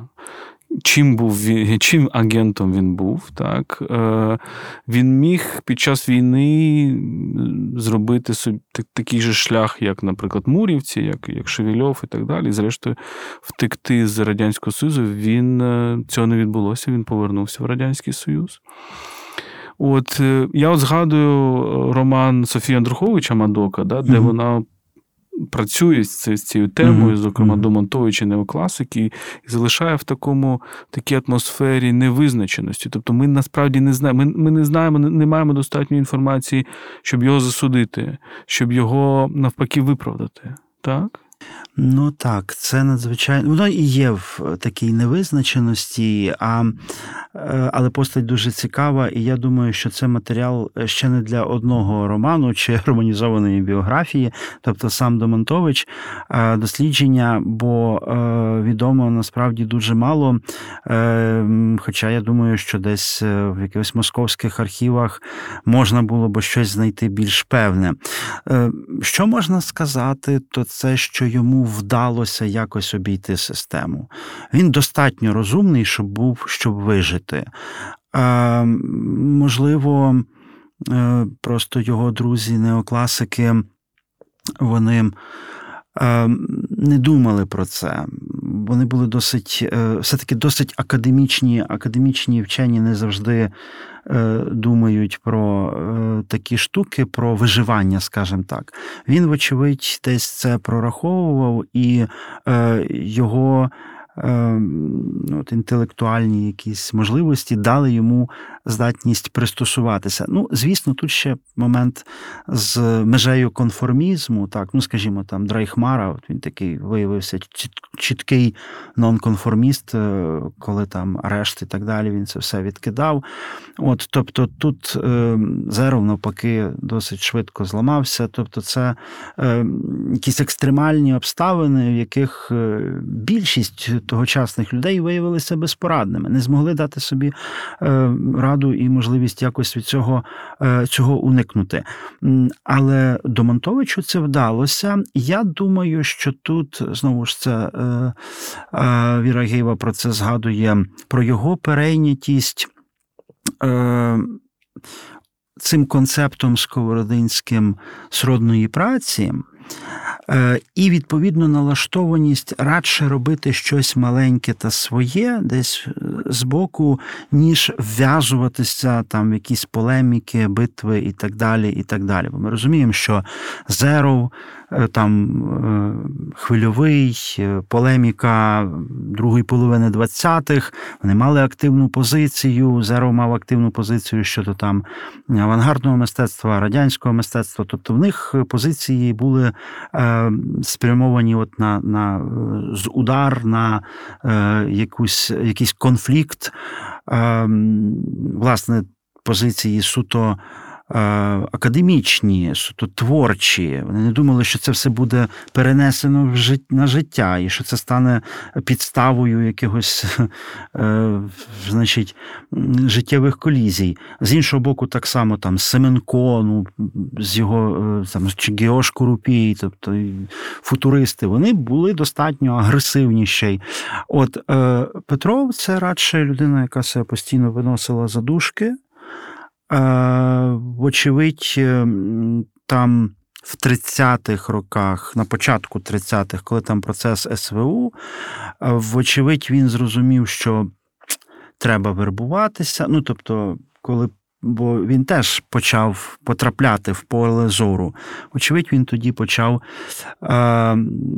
чим був чим агентом він був. Так? Е, Він міг під час війни зробити собі такий же шлях, як, наприклад, Мурівці, як як Шевельов і так далі. І зрештою, втекти з Радянського Союзу він е, цього не відбулося, він повернувся в Радянський Союз. От е, я от згадую роман Софії Андруховича Мадока, да, де mm-hmm. вона працює з цією темою, зокрема домонтуючи неокласики, і залишає в такому такій атмосфері невизначеності. Тобто ми насправді не знаємо, ми, ми не знаємо, не маємо достатньої інформації, щоб його засудити, щоб його навпаки виправдати. Так? Ну так, це надзвичайно воно і є в такій невизначеності, а, е, але постать дуже цікава, і я думаю, що це матеріал ще не для одного роману чи романізованої біографії, тобто сам Домонтович, дослідження, бо е, відомо насправді дуже мало. Е, хоча я думаю, що десь в якихось московських архівах можна було б щось знайти більш певне. Що можна сказати, то це, що йому вдалося якось обійти систему. Він достатньо розумний, щоб був, щоб вижити. Е, Можливо, е, просто його друзі, неокласики, вони. Е, не думали про це. Вони були досить, е, все-таки досить академічні, академічні вчені не завжди Е, думають про такі штуки, про виживання, скажімо так. Він, вочевидь, десь це прораховував і його. Ем, от, інтелектуальні якісь можливості дали йому здатність пристосуватися. Ну, звісно, тут ще момент з межею конформізму, так, ну скажімо, там Драйхмара, от він такий виявився чіткий нонконформіст, е, коли там арешт і так далі, він це все відкидав. От, Тобто тут е, Зеров, навпаки, досить швидко зламався. Тобто, це е, якісь екстремальні обставини, в яких більшість тогочасних людей виявилися безпорадними, не змогли дати собі е, раду і можливість якось від цього е, цього уникнути. Але Домонтовичу це вдалося. Я думаю, що тут знову ж це е, Віра Гейва про це згадує, про його перейнятість. Цим концептом сковородинським сродної праці Е, і відповідно налаштованість радше робити щось маленьке та своє, десь е, збоку, ніж вв'язуватися там в якісь полеміки, битви і так далі. і так далі. Бо ми розуміємо, що Зеров Е, там е, хвильовий, е, полеміка другої половини 20-х, вони мали активну позицію. Зеро мав активну позицію щодо там авангардного мистецтва, радянського мистецтва. Тобто в них позиції були спрямовані от на на удар, на якусь, якийсь конфлікт. Власне, позиції суто. Е, академічні, суто творчі. Вони не думали, що це все буде перенесено на життя, і що це стане підставою якихось е, значить, життєвих колізій. З іншого боку, так само там Семенко, ну, з його е, там, чи Геош Курупій, тобто футуристи, вони були достатньо агресивніші. От Петров це радше людина, яка себе постійно виносила за дужки. Вочевидь, е, там в 30-х роках, на початку 30-х, коли там процес СВУ, е, вочевидь, він зрозумів, що треба вербуватися. Ну, тобто, коли. Бо він теж почав потрапляти в поле зору. Очевидь, він тоді почав е,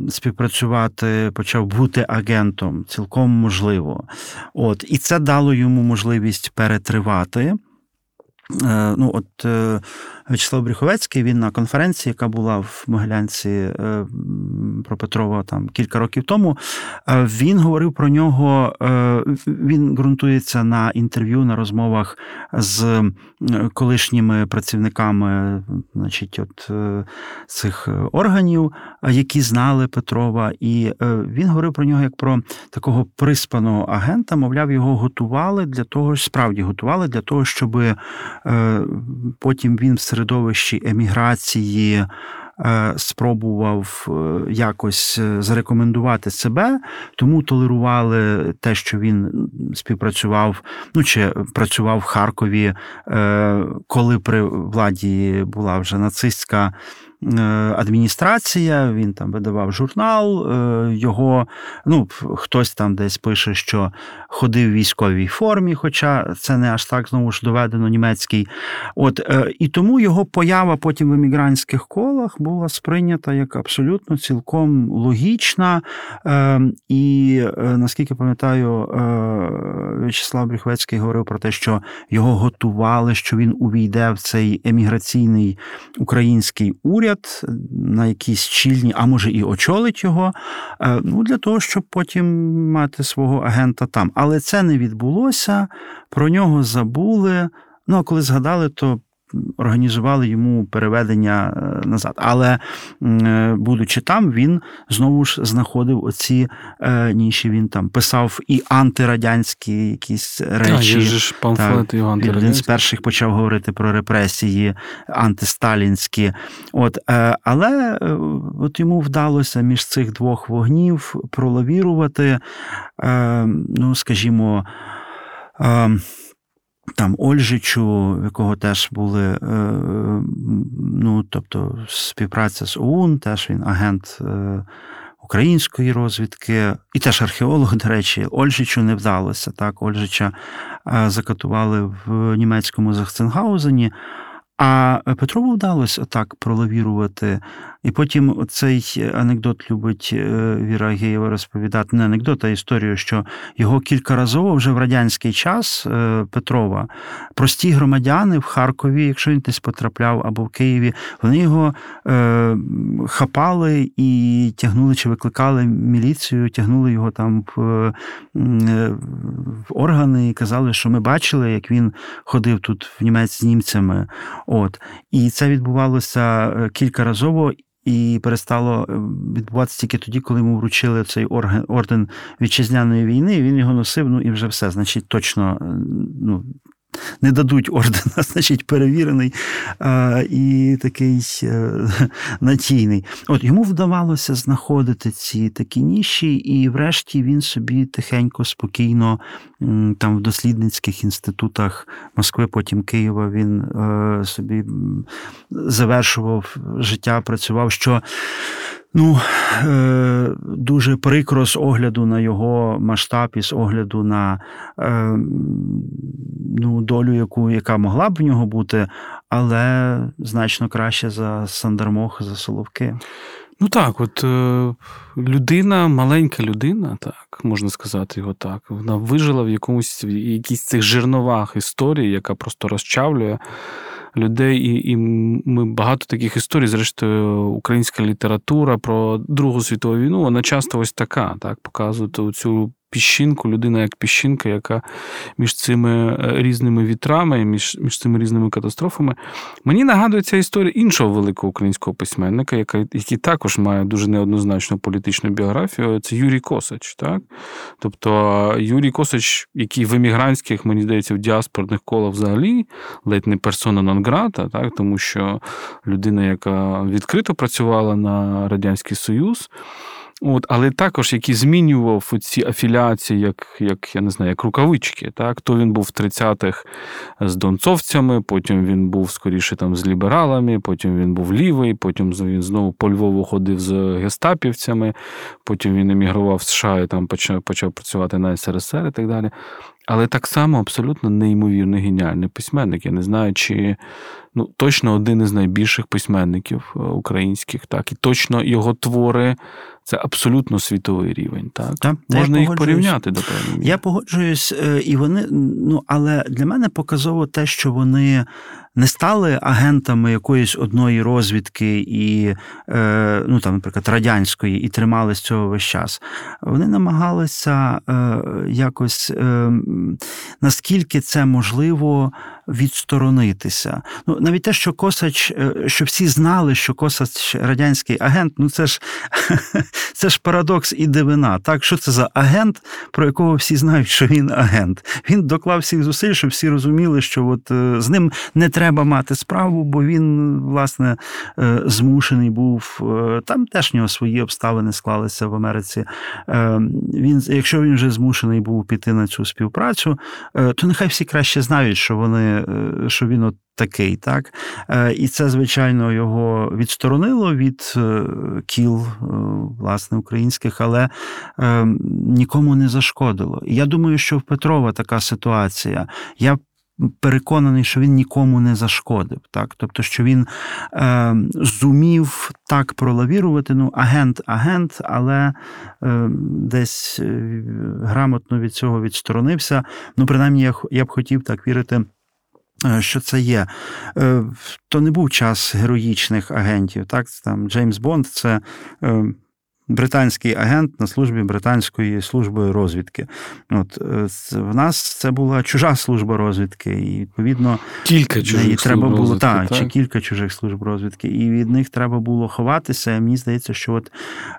співпрацювати, почав бути агентом, цілком можливо. От, І це дало йому можливість перетривати. Е, ну, от е, В'ячеслав Брюховецький, він на конференції, яка була в Могилянці е, про Петрова там кілька років тому, він говорив про нього. Він ґрунтується на інтерв'ю, на розмовах з колишніми працівниками значить, от цих органів, які знали Петрова. І він говорив про нього як про такого приспаного агента, мовляв, його готували для того, справді готували для того, щоб. Е, потім він в середовищі еміграції спробував якось зарекомендувати себе, тому толерували те, що він співпрацював, ну чи працював в Харкові, коли при владі була вже нацистська. Е, адміністрація, він там видавав журнал, е, його ну, хтось там десь пише, що ходив в військовій формі, хоча це не аж так знову ж доведено німецький. От, е, І тому його поява потім в емігрантських колах була сприйнята як абсолютно цілком логічна. І наскільки пам'ятаю, В'ячеслав Бріхвецький говорив про те, що його готували, що він увійде в цей еміграційний український уряд на якісь чільні, а може і очолить його, е, ну, для того, щоб потім мати свого агента там. Але це не відбулося, про нього забули. Ну, а коли згадали, то організували йому переведення е, назад. Але, е, будучи там, він знову ж знаходив оці е, ніші. Він там писав і антирадянські якісь речі. А, є ж памфлети його Він з перших почав говорити про репресії антисталінські. От, Але от йому вдалося між цих двох вогнів пролавірувати, ну, скажімо там Ольжичу, в якого теж були е, ну, тобто співпраця з ОУН, теж він агент е, української розвідки, і теж археолог, до речі, Ольжичу не вдалося. Так, Ольжича е, закатували в німецькому Захценгаузені. А Петрову вдалося так пролавірувати. І потім цей анекдот любить е, Віра Геєва розповідати, не анекдот, а історію, що його кількаразово вже в радянський час е, Петрова прості громадяни в Харкові, якщо він десь потрапляв або в Києві, вони його е, хапали і тягнули чи викликали міліцію, тягнули його там в, органи і казали, що ми бачили, як він ходив тут в Німець з німцями. От. І це відбувалося е, кількаразово. І перестало е, відбуватися тільки тоді, коли йому вручили цей орден вітчизняної війни. і Він його носив, ну і вже все. Значить, точно е, ну, не дадуть ордена, значить, перевірений а, і такий е, надійний. От йому вдавалося знаходити ці такі ніші, і врешті він собі тихенько, спокійно, там в дослідницьких інститутах Москви, потім Києва, він е, собі завершував життя, працював. що Ну, е, дуже прикро з огляду на його масштаб і з огляду на е, ну, долю, яку, яка могла б в нього бути, але значно краще за Сандармох, за Соловки. Ну так, от е, людина, маленька людина, так, можна сказати його так, вона вижила в якомусь в якійсь цих жирновах історії, яка просто розчавлює людей, і і ми багато таких історій, зрештою, українська література про Другу світову війну, вона часто ось така, так, показує цю піщинку, людина як піщинка, яка між цими е, різними вітрами, між між цими різними катастрофами. Мені нагадує ця історія іншого великого українського письменника, яка, який також має дуже неоднозначну політичну біографію. Це Юрій Косач. Так? Тобто Юрій Косач, який в емігрантських, мені здається, в діаспорних колах взагалі ледь не персона Нонграта, так? тому що людина, яка відкрито працювала на Радянський Союз. От, Але також який змінював ці афіляції, як як я не знаю, як рукавички. Так? То він був в 30-х з донцовцями, потім він був скоріше там з лібералами, потім він був лівий, потім він знову по Львову ходив з гестапівцями, потім він емігрував в США і там почав, почав працювати на СРСР і так далі. Але так само абсолютно неймовірно геніальний письменник. Я не знаю, чи ну, точно один із найбільших письменників е, українських, так, і точно його твори це абсолютно світовий рівень. Так, так Можна їх порівняти до певної Я погоджуюсь, е, і вони, ну, але для мене показово те, що вони не стали агентами якоїсь одної розвідки і, е, ну там, наприклад, радянської, і тримались цього весь час. Вони намагалися е, якось е, наскільки це можливо відсторонитися. Ну навіть те, що Косач, що всі знали, що Косач радянський агент, ну це ж це ж парадокс і дивина. Так, що це за агент, про якого всі знають, що він агент. Він доклав всіх зусиль, щоб всі розуміли, що от з ним не треба треба мати справу, бо він, власне, е, змушений був. Е, там теж в нього свої обставини склалися в Америці. Він, Якщо він вже змушений був піти на цю співпрацю, то нехай всі краще знають, що вони, що він от такий. так? І це, звичайно, його відсторонило від кіл, власне, українських, але нікому не зашкодило. Я думаю, що в Петрова така ситуація. Я переконаний, що він нікому не зашкодив. Так? Тобто, що він е, зумів так пролавірувати, ну, агент, агент, але е, десь е, грамотно від цього відсторонився. Ну, принаймні, я, я б хотів так вірити. Е, що це є? Е, то не був час героїчних агентів. Так, там Джеймс Бонд це британський агент на службі британської служби розвідки. От е, В нас це була чужа служба розвідки, і відповідно кілька чужих треба служб було розвідки, та, так? чи кілька чужих служб розвідки, і від них треба було ховатися. Мені здається, що от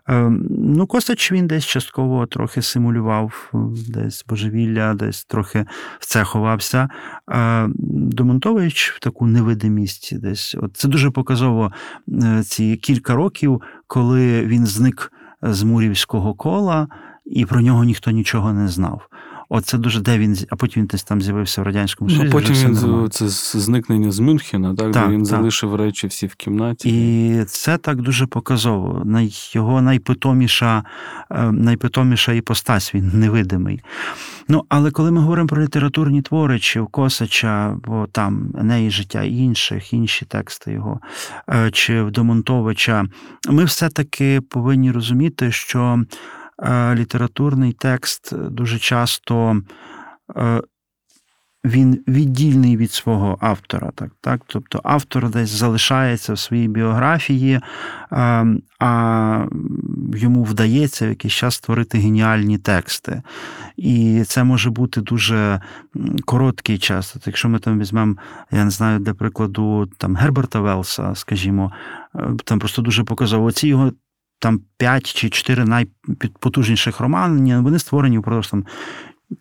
ем, ну Косач він десь частково трохи симулював, десь божевілля, десь трохи в це ховався. А Домонтович в таку невидимість десь. От Це дуже показово е, ці кілька років, коли він зник з Мурівського кола, і про нього ніхто нічого не знав. Оце дуже де він, а потім він десь там з'явився в радянському Союзі. Ну, потім він це зникнення з Мюнхена, так, так де він так. залишив речі всі в кімнаті. І це так дуже показово. Його найпитоміша, е, найпитоміша іпостась, він невидимий. Ну, але коли ми говоримо про літературні твори, чи в Косача, бо там неї життя інших, інші тексти його, е, чи в Домонтовича, ми все-таки повинні розуміти, що літературний текст дуже часто е, він віддільний від свого автора. Так? Так? Тобто автор десь залишається в своїй біографії, а йому вдається в якийсь час створити геніальні тексти. І це може бути дуже короткий час. От Якщо ми там візьмемо, я не знаю, для прикладу там Герберта Велса, скажімо, е, там просто дуже показово ці його. Там п'ять чи чотири найпотужніших романи, вони створені впродовж там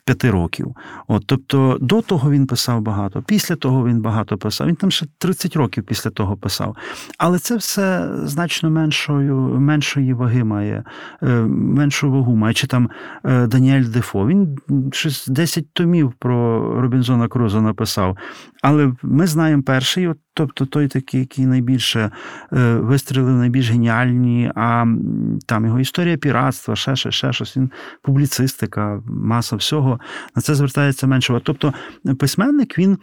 п'яти років. От, Тобто до того він писав багато, після того він багато писав. Він там ще 30 років після того писав. Але це все значно меншою, меншої ваги має, е, меншу вагу має. Чи там е, Даніель Дефо. Він щось 10 томів про Робінзона Круза написав. Але ми знаємо перший, от, тобто той такий, який найбільше е, вистрілив, найбільш геніальні, а там його історія піратства, ще ще, ще щось. Він публіцистика, маса всього. На це звертається менше. Тобто письменник він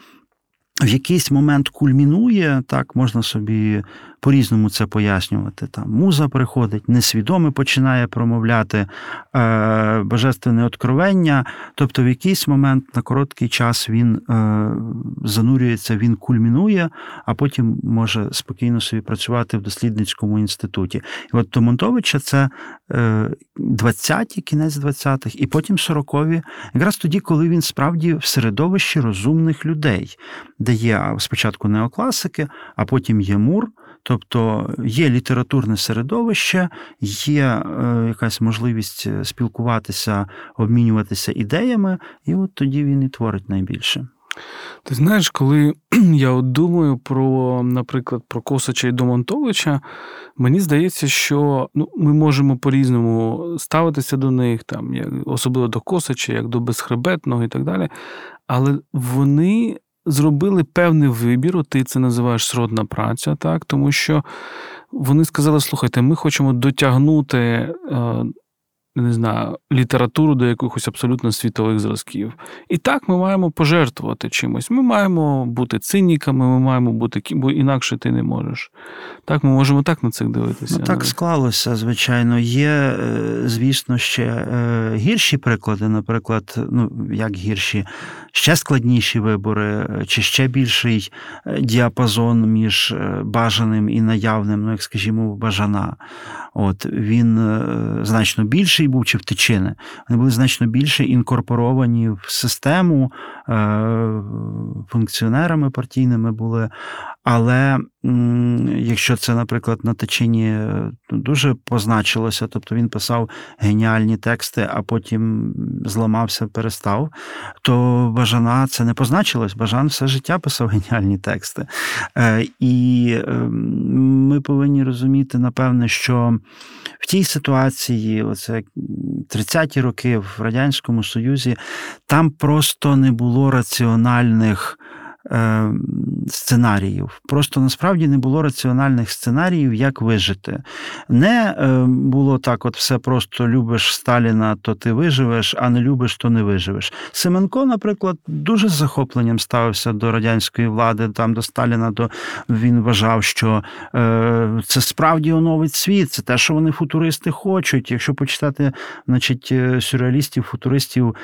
в якийсь момент кульмінує, так можна собі по-різному це пояснювати. Там Муза приходить, несвідоме починає промовляти е, божественне откровення. Тобто, в якийсь момент на короткий час він е, занурюється, він кульмінує, а потім може спокійно собі працювати в дослідницькому інституті. І от Томонтовича це 20-ті, кінець 20-х, і потім 40-ві, якраз тоді, коли він справді в середовищі розумних людей, де є спочатку неокласики, а потім є мур. Тобто є літературне середовище, є е, якась можливість е, спілкуватися, обмінюватися ідеями, і от тоді він і творить найбільше. Ти знаєш, коли я от думаю про, наприклад, про Косача і Домонтовича, мені здається, що ну, ми можемо по-різному ставитися до них, там, як, особливо до Косача, як до безхребетного і так далі. Але вони зробили певний вибір, ти це називаєш сродна праця, так, тому що вони сказали: слухайте, ми хочемо дотягнути. Е, не знаю, літературу до якихось абсолютно світових зразків. І так ми маємо пожертвувати чимось. Ми маємо бути циніками, ми маємо бути бо інакше ти не можеш. Так, ми можемо так на це дивитися. Ну, Так склалося, звичайно. Є, е, звісно, ще е, гірші приклади, наприклад, ну як гірші, ще складніші вибори, чи ще більший е, діапазон між бажаним і наявним, ну як скажімо, бажана. От Він значно більший. Росії був чи в вони були значно більше інкорпоровані в систему е, функціонерами партійними були. Але якщо це, наприклад, на Тичині е, дуже позначилося, тобто він писав геніальні тексти, а потім зламався, перестав, то Бажана це не позначилось. Бажан все життя писав геніальні тексти. Е, і ем, ми повинні розуміти, напевне, що в тій ситуації, оце 30-ті роки в Радянському Союзі, там просто не було раціональних. Е, сценаріїв. Просто насправді не було раціональних сценаріїв, як вижити. Не е, було так: от все просто любиш Сталіна, то ти виживеш, а не любиш, то не виживеш. Семенко, наприклад, дуже з захопленням ставився до радянської влади, там до Сталіна, то він вважав, що е, це справді оновить світ, це те, що вони футуристи хочуть. Якщо почитати, значить, сюрреалістів, футуристів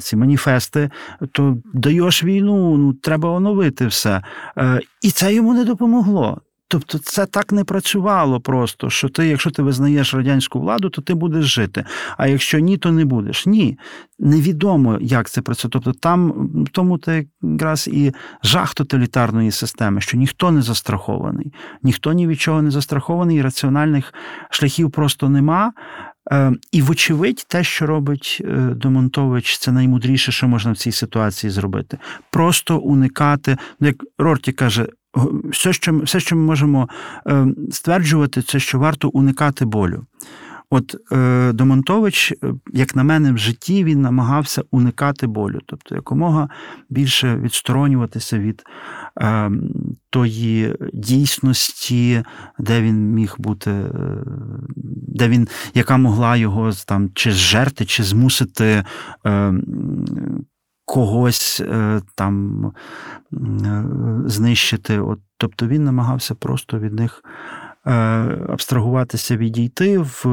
ці маніфести, то даєш війну ну треба оновити все. Е, і це йому не допомогло. Тобто це так не працювало просто, що ти, якщо ти визнаєш радянську владу, то ти будеш жити. А якщо ні, то не будеш. Ні, невідомо, як це працює. Тобто там тому те якраз і жах тоталітарної системи, що ніхто не застрахований, ніхто ні від чого не застрахований, і раціональних шляхів просто нема. Е, і, вочевидь, те, що робить е, Домонтович, це наймудріше, що можна в цій ситуації зробити. Просто уникати, ну, як Рорті каже, все, що все, що ми можемо е, стверджувати, це що варто уникати болю. От е, Домонтович, е, як на мене, в житті він намагався уникати болю, тобто якомога більше відсторонюватися від е, тої дійсності, де він міг бути, е, де він, яка могла його там чи зжерти, чи змусити. Е, Когось е, там знищити. От, Тобто він намагався просто від них Е, абстрагуватися, відійти в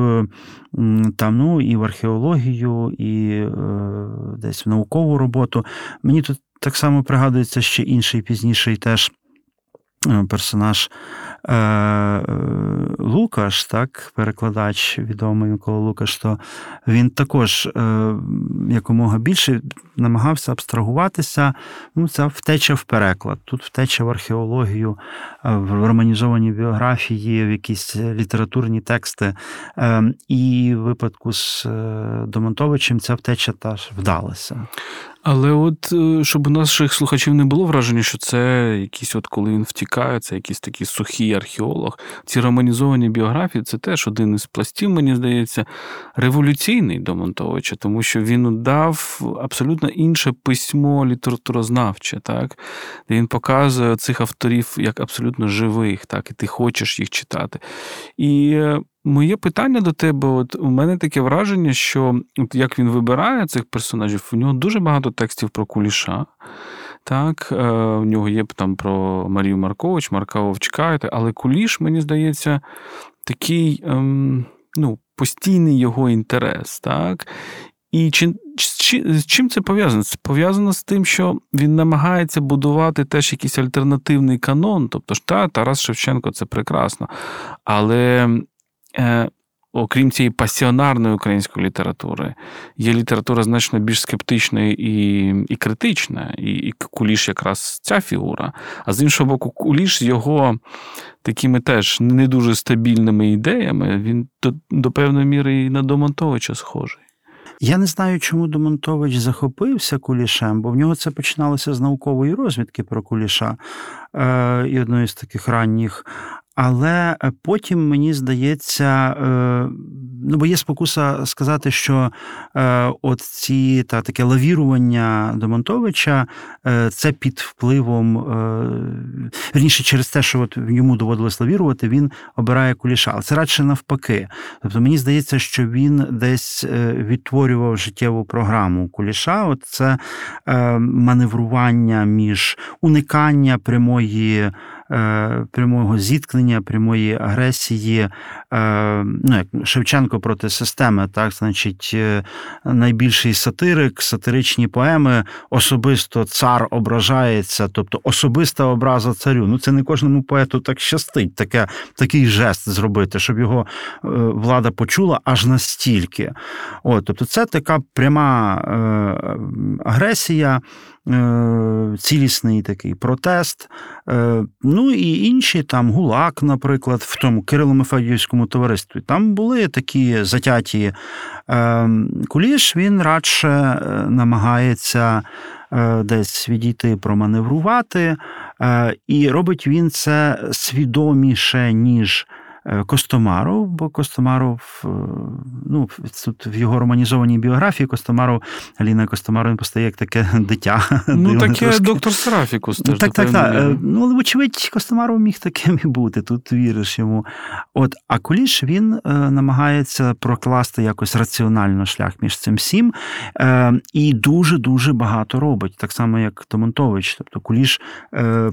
там, ну, і в археологію, і е, десь в наукову роботу. Мені тут так само пригадується ще інший пізніший теж е, персонаж Лукаш, так, перекладач відомий Микола Лукаш, то він також якомога більше намагався абстрагуватися. Ну, Це втеча в переклад. Тут втеча в археологію, в романізовані біографії, в якісь літературні тексти. Ем, і в випадку з е, Домонтовичем ця втеча теж вдалася. Але от е, щоб у наших слухачів не було враження, що це якісь, от коли він втікає, це якийсь такий сухий археолог. Ці романізовані біографії це теж один із пластів, мені здається, революційний до Монтовича, тому що він дав абсолютно інше письмо літературознавче, так? де він показує цих авторів як абсолютно живих, так, і ти хочеш їх читати. І е, Моє питання до тебе, от у мене таке враження, що от як він вибирає цих персонажів, у нього дуже багато текстів про куліша. Так, е, У нього є там про Марію Маркович, Марка Вовчка, але куліш, мені здається, такий ем, ну, постійний його інтерес. так. І чи, чи, з чим це пов'язано? Це пов'язано з тим, що він намагається будувати теж якийсь альтернативний канон. Тобто, та, Тарас Шевченко це прекрасно. Але е, окрім цієї пасіонарної української літератури, є література значно більш скептична і і критична, і, і Куліш якраз ця фігура. А з іншого боку, Куліш з його такими теж не дуже стабільними ідеями, він до, до певної міри і на Домонтовича схожий. Я не знаю, чому Домонтович захопився кулішем, бо в нього це починалося з наукової розвідки про куліша е, і одної з таких ранніх. Але е, потім мені здається, е, ну бо є спокуса сказати, що е, от ці та таке лавірування Домонтовича це під впливом, верніше через те, що от йому доводилось лавірувати, він обирає куліша. Але це радше навпаки. Тобто мені здається, що він десь відтворював життєву програму куліша. От це маневрування між уникання прямої. Е, прямого зіткнення, прямої агресії. Е, ну, як Шевченко проти системи, так, значить, найбільший сатирик, сатиричні поеми, особисто цар ображається, тобто особиста образа царю. Ну, це не кожному поету так щастить, таке, такий жест зробити, щоб його влада почула аж настільки. От, Тобто, це така пряма агресія. Е, цілісний такий протест. Е, ну і інші там Гулак, наприклад, в тому Кирило-Мефедіївському товаристві. Там були такі затяті е, куліш, він радше намагається. Десь відійти проманеврувати, і робить він це свідоміше, ніж Костомаров, бо Костомаров, е, ну, тут в його романізованій біографії Костомаров, Аліна Костомаров він постає як таке дитя. Ну, таке трошки. доктор Серафікус теж. Так, так, так. Е, ну, але, вочевидь, Костомаров міг таким і бути, тут віриш йому. От, А Куліш він намагається прокласти якось раціонально шлях між цим всім. І дуже-дуже багато робить, так само, як Томонтович. Тобто Куліш,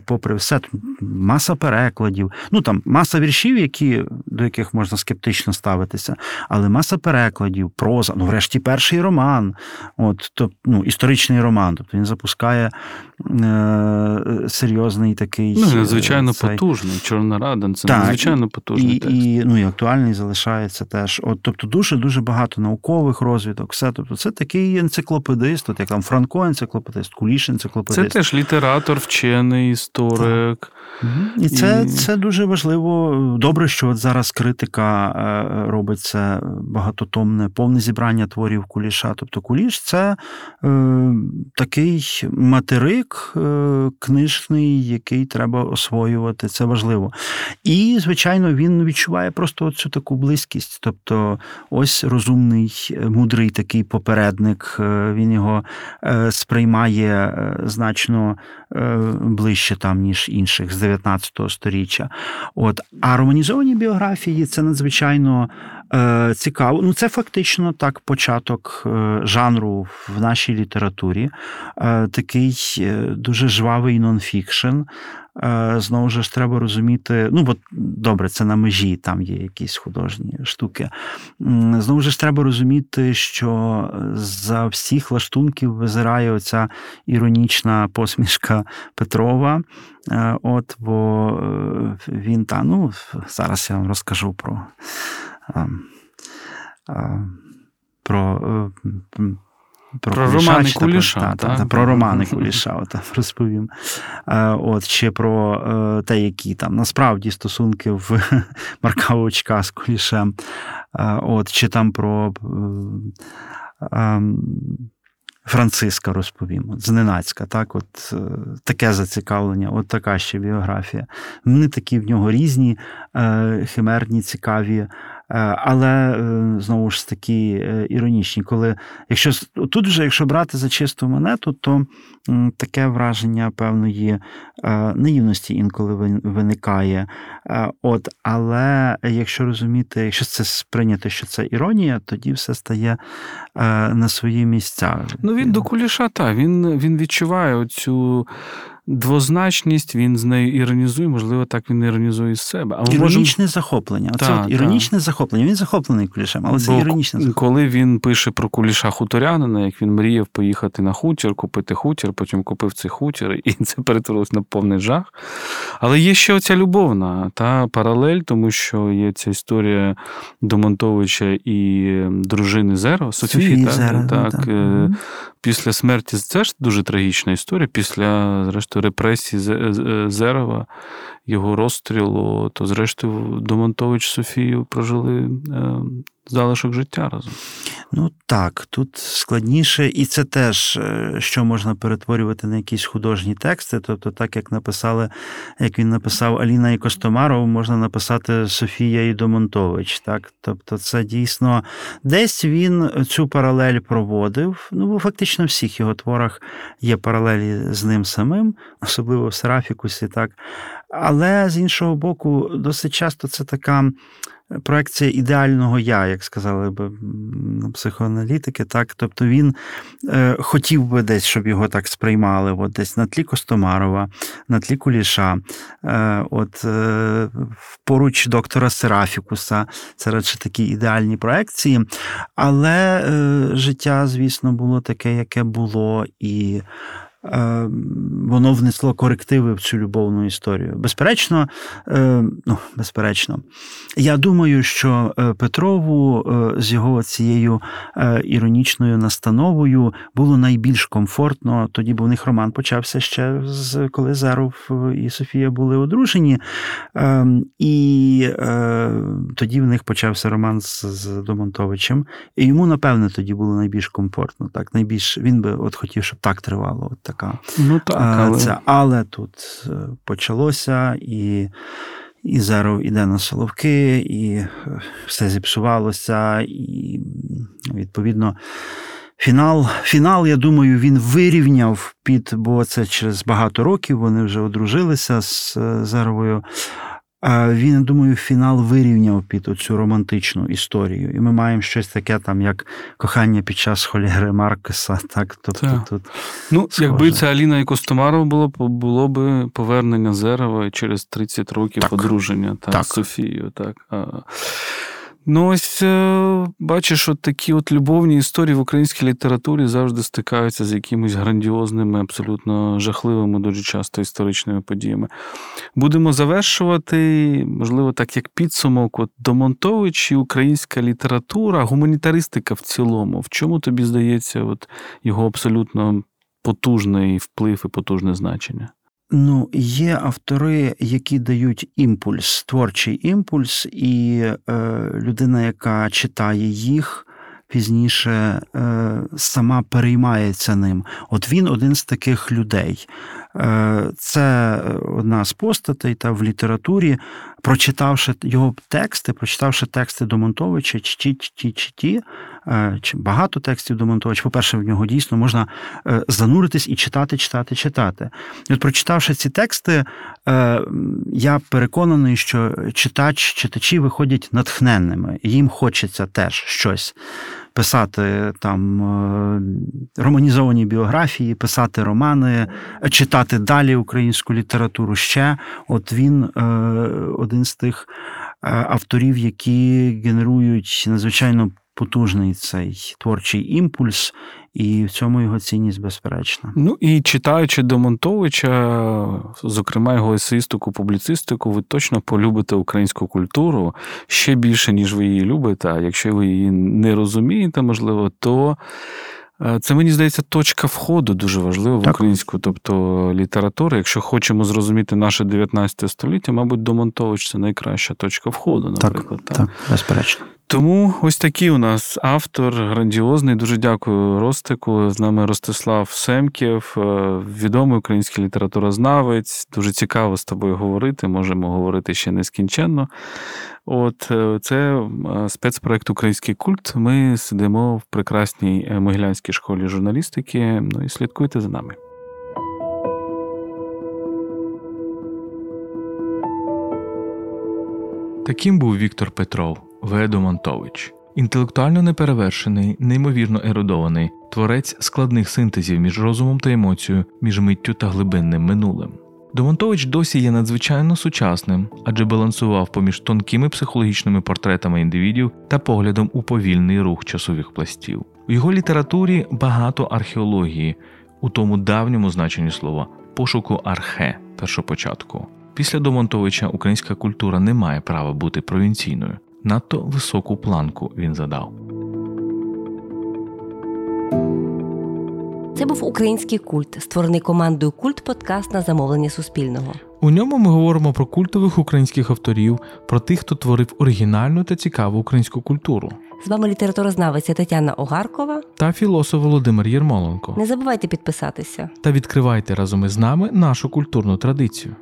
попри все, маса перекладів, ну там маса віршів, які до яких можна скептично ставитися, але маса перекладів, проза, ну, врешті, перший роман, от, тобто, ну, історичний роман. Тобто він запускає е, серйозний такий. Ну, надзвичайно цей... потужний. Чорна рада, це так, надзвичайно потужний. І, текст. І, ну, і актуальний залишається теж. От, Тобто, дуже-дуже багато наукових розвідок. все. Тобто, Це такий енциклопедист, от як там Франко енциклопедист, Куліш енциклопедист. Це теж літератор, вчений, історик. Так. І це і... це дуже важливо. Добре, що от зараз критика е, робить це багатотомне, повне зібрання творів куліша. Тобто куліш це е, такий материк е, книжний, який треба освоювати. Це важливо. І, звичайно, він відчуває просто цю таку близькість. Тобто, ось розумний, мудрий такий попередник, е, він його е, сприймає значно ближче там, ніж інших. 19 сторіччя. От. А романізовані біографії це надзвичайно е, цікаво. Ну, це фактично так початок е, жанру в нашій літературі. Е, такий е, дуже жвавий нонфікшн. Е, знову ж треба розуміти, ну бо добре, це на межі, там є якісь художні штуки. Знову ж треба розуміти, що за всіх лаштунків визирає оця іронічна посмішка Петрова. Е, от, бо е, він та, ну, зараз я вам розкажу про. Про про, про романи Куліша. Та, та, та, про романи Куліша от, розповім. От, Ще про е, те, які там насправді стосунки в Марка Очка з Кулішем. От, Чи там про. Е, Франциска розповім, зненацька, так, от е, таке зацікавлення, от така ще біографія. Вони такі в нього різні, химерні, цікаві Е, але е, знову ж таки е, іронічні, коли якщо тут вже, якщо брати за чисту монету, то таке враження певної наївності інколи виникає. От, Але якщо розуміти, якщо це сприйняти, що це іронія, тоді все стає на свої місця. Ну він до куліша, та він, він відчуває оцю двозначність, він з нею іронізує, можливо, так він іронізує з себе. А Іронічне можемо... захоплення. Оце та, от іронічне та. захоплення. Він захоплений кулішем, але це іронічне захоплення. Коли він пише про куліша хуторянина, як він мріяв поїхати на хутір, купити хутір, потім купив цей хутір, і це перетворилось на повний жах. Але є ще оця любовна та паралель, тому що є ця історія Домонтовича і дружини Зеро, Софії, так, Зеро, так, так. Після смерті це ж дуже трагічна історія. Після, зрештою, репресії Зерова, його розстрілу, то, зрештою, Домонтович Софію прожили е, залишок життя разом. Ну так, тут складніше, і це теж, е, що можна перетворювати на якісь художні тексти. Тобто, так як написали, як він написав Аліна і Костомаров, можна написати Софія і Домонтович. Так? Тобто, це дійсно десь він цю паралель проводив. Ну, бо фактично в всіх його творах є паралелі з ним самим, особливо в Серафікусі. так. Але з іншого боку, досить часто це така проекція ідеального я, як сказали б психоаналітики. Так, тобто він е, хотів би десь, щоб його так сприймали, от десь на тлі Костомарова, на тлі Куліша, е, от е, поруч доктора Серафікуса. Це радше такі ідеальні проекції. Але е, життя, звісно, було таке, яке було, і воно внесло корективи в цю любовну історію. Безперечно, е, ну, безперечно, я думаю, що е, Петрову з його цією іронічною настановою було найбільш комфортно. Тоді, бо в них роман почався ще з коли Заров і Софія були одружені. І тоді в них почався роман з, з Домонтовичем. І йому, напевне, тоді було найбільш комфортно. Так, найбільш він би от хотів, щоб так тривало. От така. Ну так, але це, але тут е, почалося і. І зараз іде на Соловки, і е, все зіпсувалося, і відповідно. Фінал, фінал, я думаю, він вирівняв під, бо це через багато років вони вже одружилися з Заровою. Він, я думаю, фінал вирівняв під цю романтичну історію. І ми маємо щось таке, там, як кохання під час холєри Маркеса. Так, тобто так. тут Ну, схоже. якби це Аліна і Костомарова було, було б повернення Зерова через 30 років так. одруження так, так. Софією. Так. Ну, ось е, бачиш, от такі от любовні історії в українській літературі завжди стикаються з якимись грандіозними, абсолютно жахливими, дуже часто історичними подіями. Будемо завершувати, можливо, так як підсумок, от Домонтович і українська література, гуманітаристика в цілому. В чому тобі здається, от його абсолютно потужний вплив і потужне значення? Ну, є автори, які дають імпульс, творчий імпульс, і е, людина, яка читає їх, пізніше е, сама переймається ним. От він один з таких людей. Е, це одна з постатей та в літературі, прочитавши його тексти, прочитавши тексти Домонтовича, чті, чті, чті, е, багато текстів Домонтовича, по-перше, в нього дійсно можна е, зануритись і читати, читати, читати. І от прочитавши ці тексти, я переконаний, що читач, читачі виходять натхненними, їм хочеться теж щось писати там е, романізовані біографії, писати романи, читати далі українську літературу ще. От він е, один з тих е, авторів, які генерують надзвичайно потужний цей творчий імпульс, і в цьому його цінність безперечна. Ну і читаючи Домонтовича, зокрема його есеїстику, публіцистику, ви точно полюбите українську культуру ще більше, ніж ви її любите. А якщо ви її не розумієте, можливо, то. Е, це мені здається точка входу дуже важлива в українську, тобто літературу. Якщо хочемо зрозуміти наше 19 століття, мабуть, Домонтович це найкраща точка входу, наприклад. Так, так, безперечно. Тому ось такий у нас автор грандіозний. Дуже дякую Ростику. З нами Ростислав Семків, е, відомий український літературознавець. Дуже цікаво з тобою говорити. Можемо говорити ще нескінченно. От е, це е, спецпроект Український культ. Ми сидимо в прекрасній Могилянській школі журналістики. Ну і слідкуйте за нами. Таким був Віктор Петров. Ведо Монтович. Інтелектуально неперевершений, неймовірно ерудований, творець складних синтезів між розумом та емоцією, між миттю та глибинним минулим. Домонтович досі є надзвичайно сучасним, адже балансував поміж тонкими психологічними портретами індивідів та поглядом у повільний рух часових пластів. У його літературі багато археології, у тому давньому значенні слова пошуку архе першопочатку. Після Домонтовича українська культура не має права бути провінційною. Надто високу планку він задав. Це був український культ, створений командою Культ Подкаст на замовлення Суспільного. У ньому ми говоримо про культових українських авторів, про тих, хто творив оригінальну та цікаву українську культуру. З вами літературознавиця Тетяна Огаркова та філософ Володимир Єрмоленко. Не забувайте підписатися та відкривайте разом із нами нашу культурну традицію.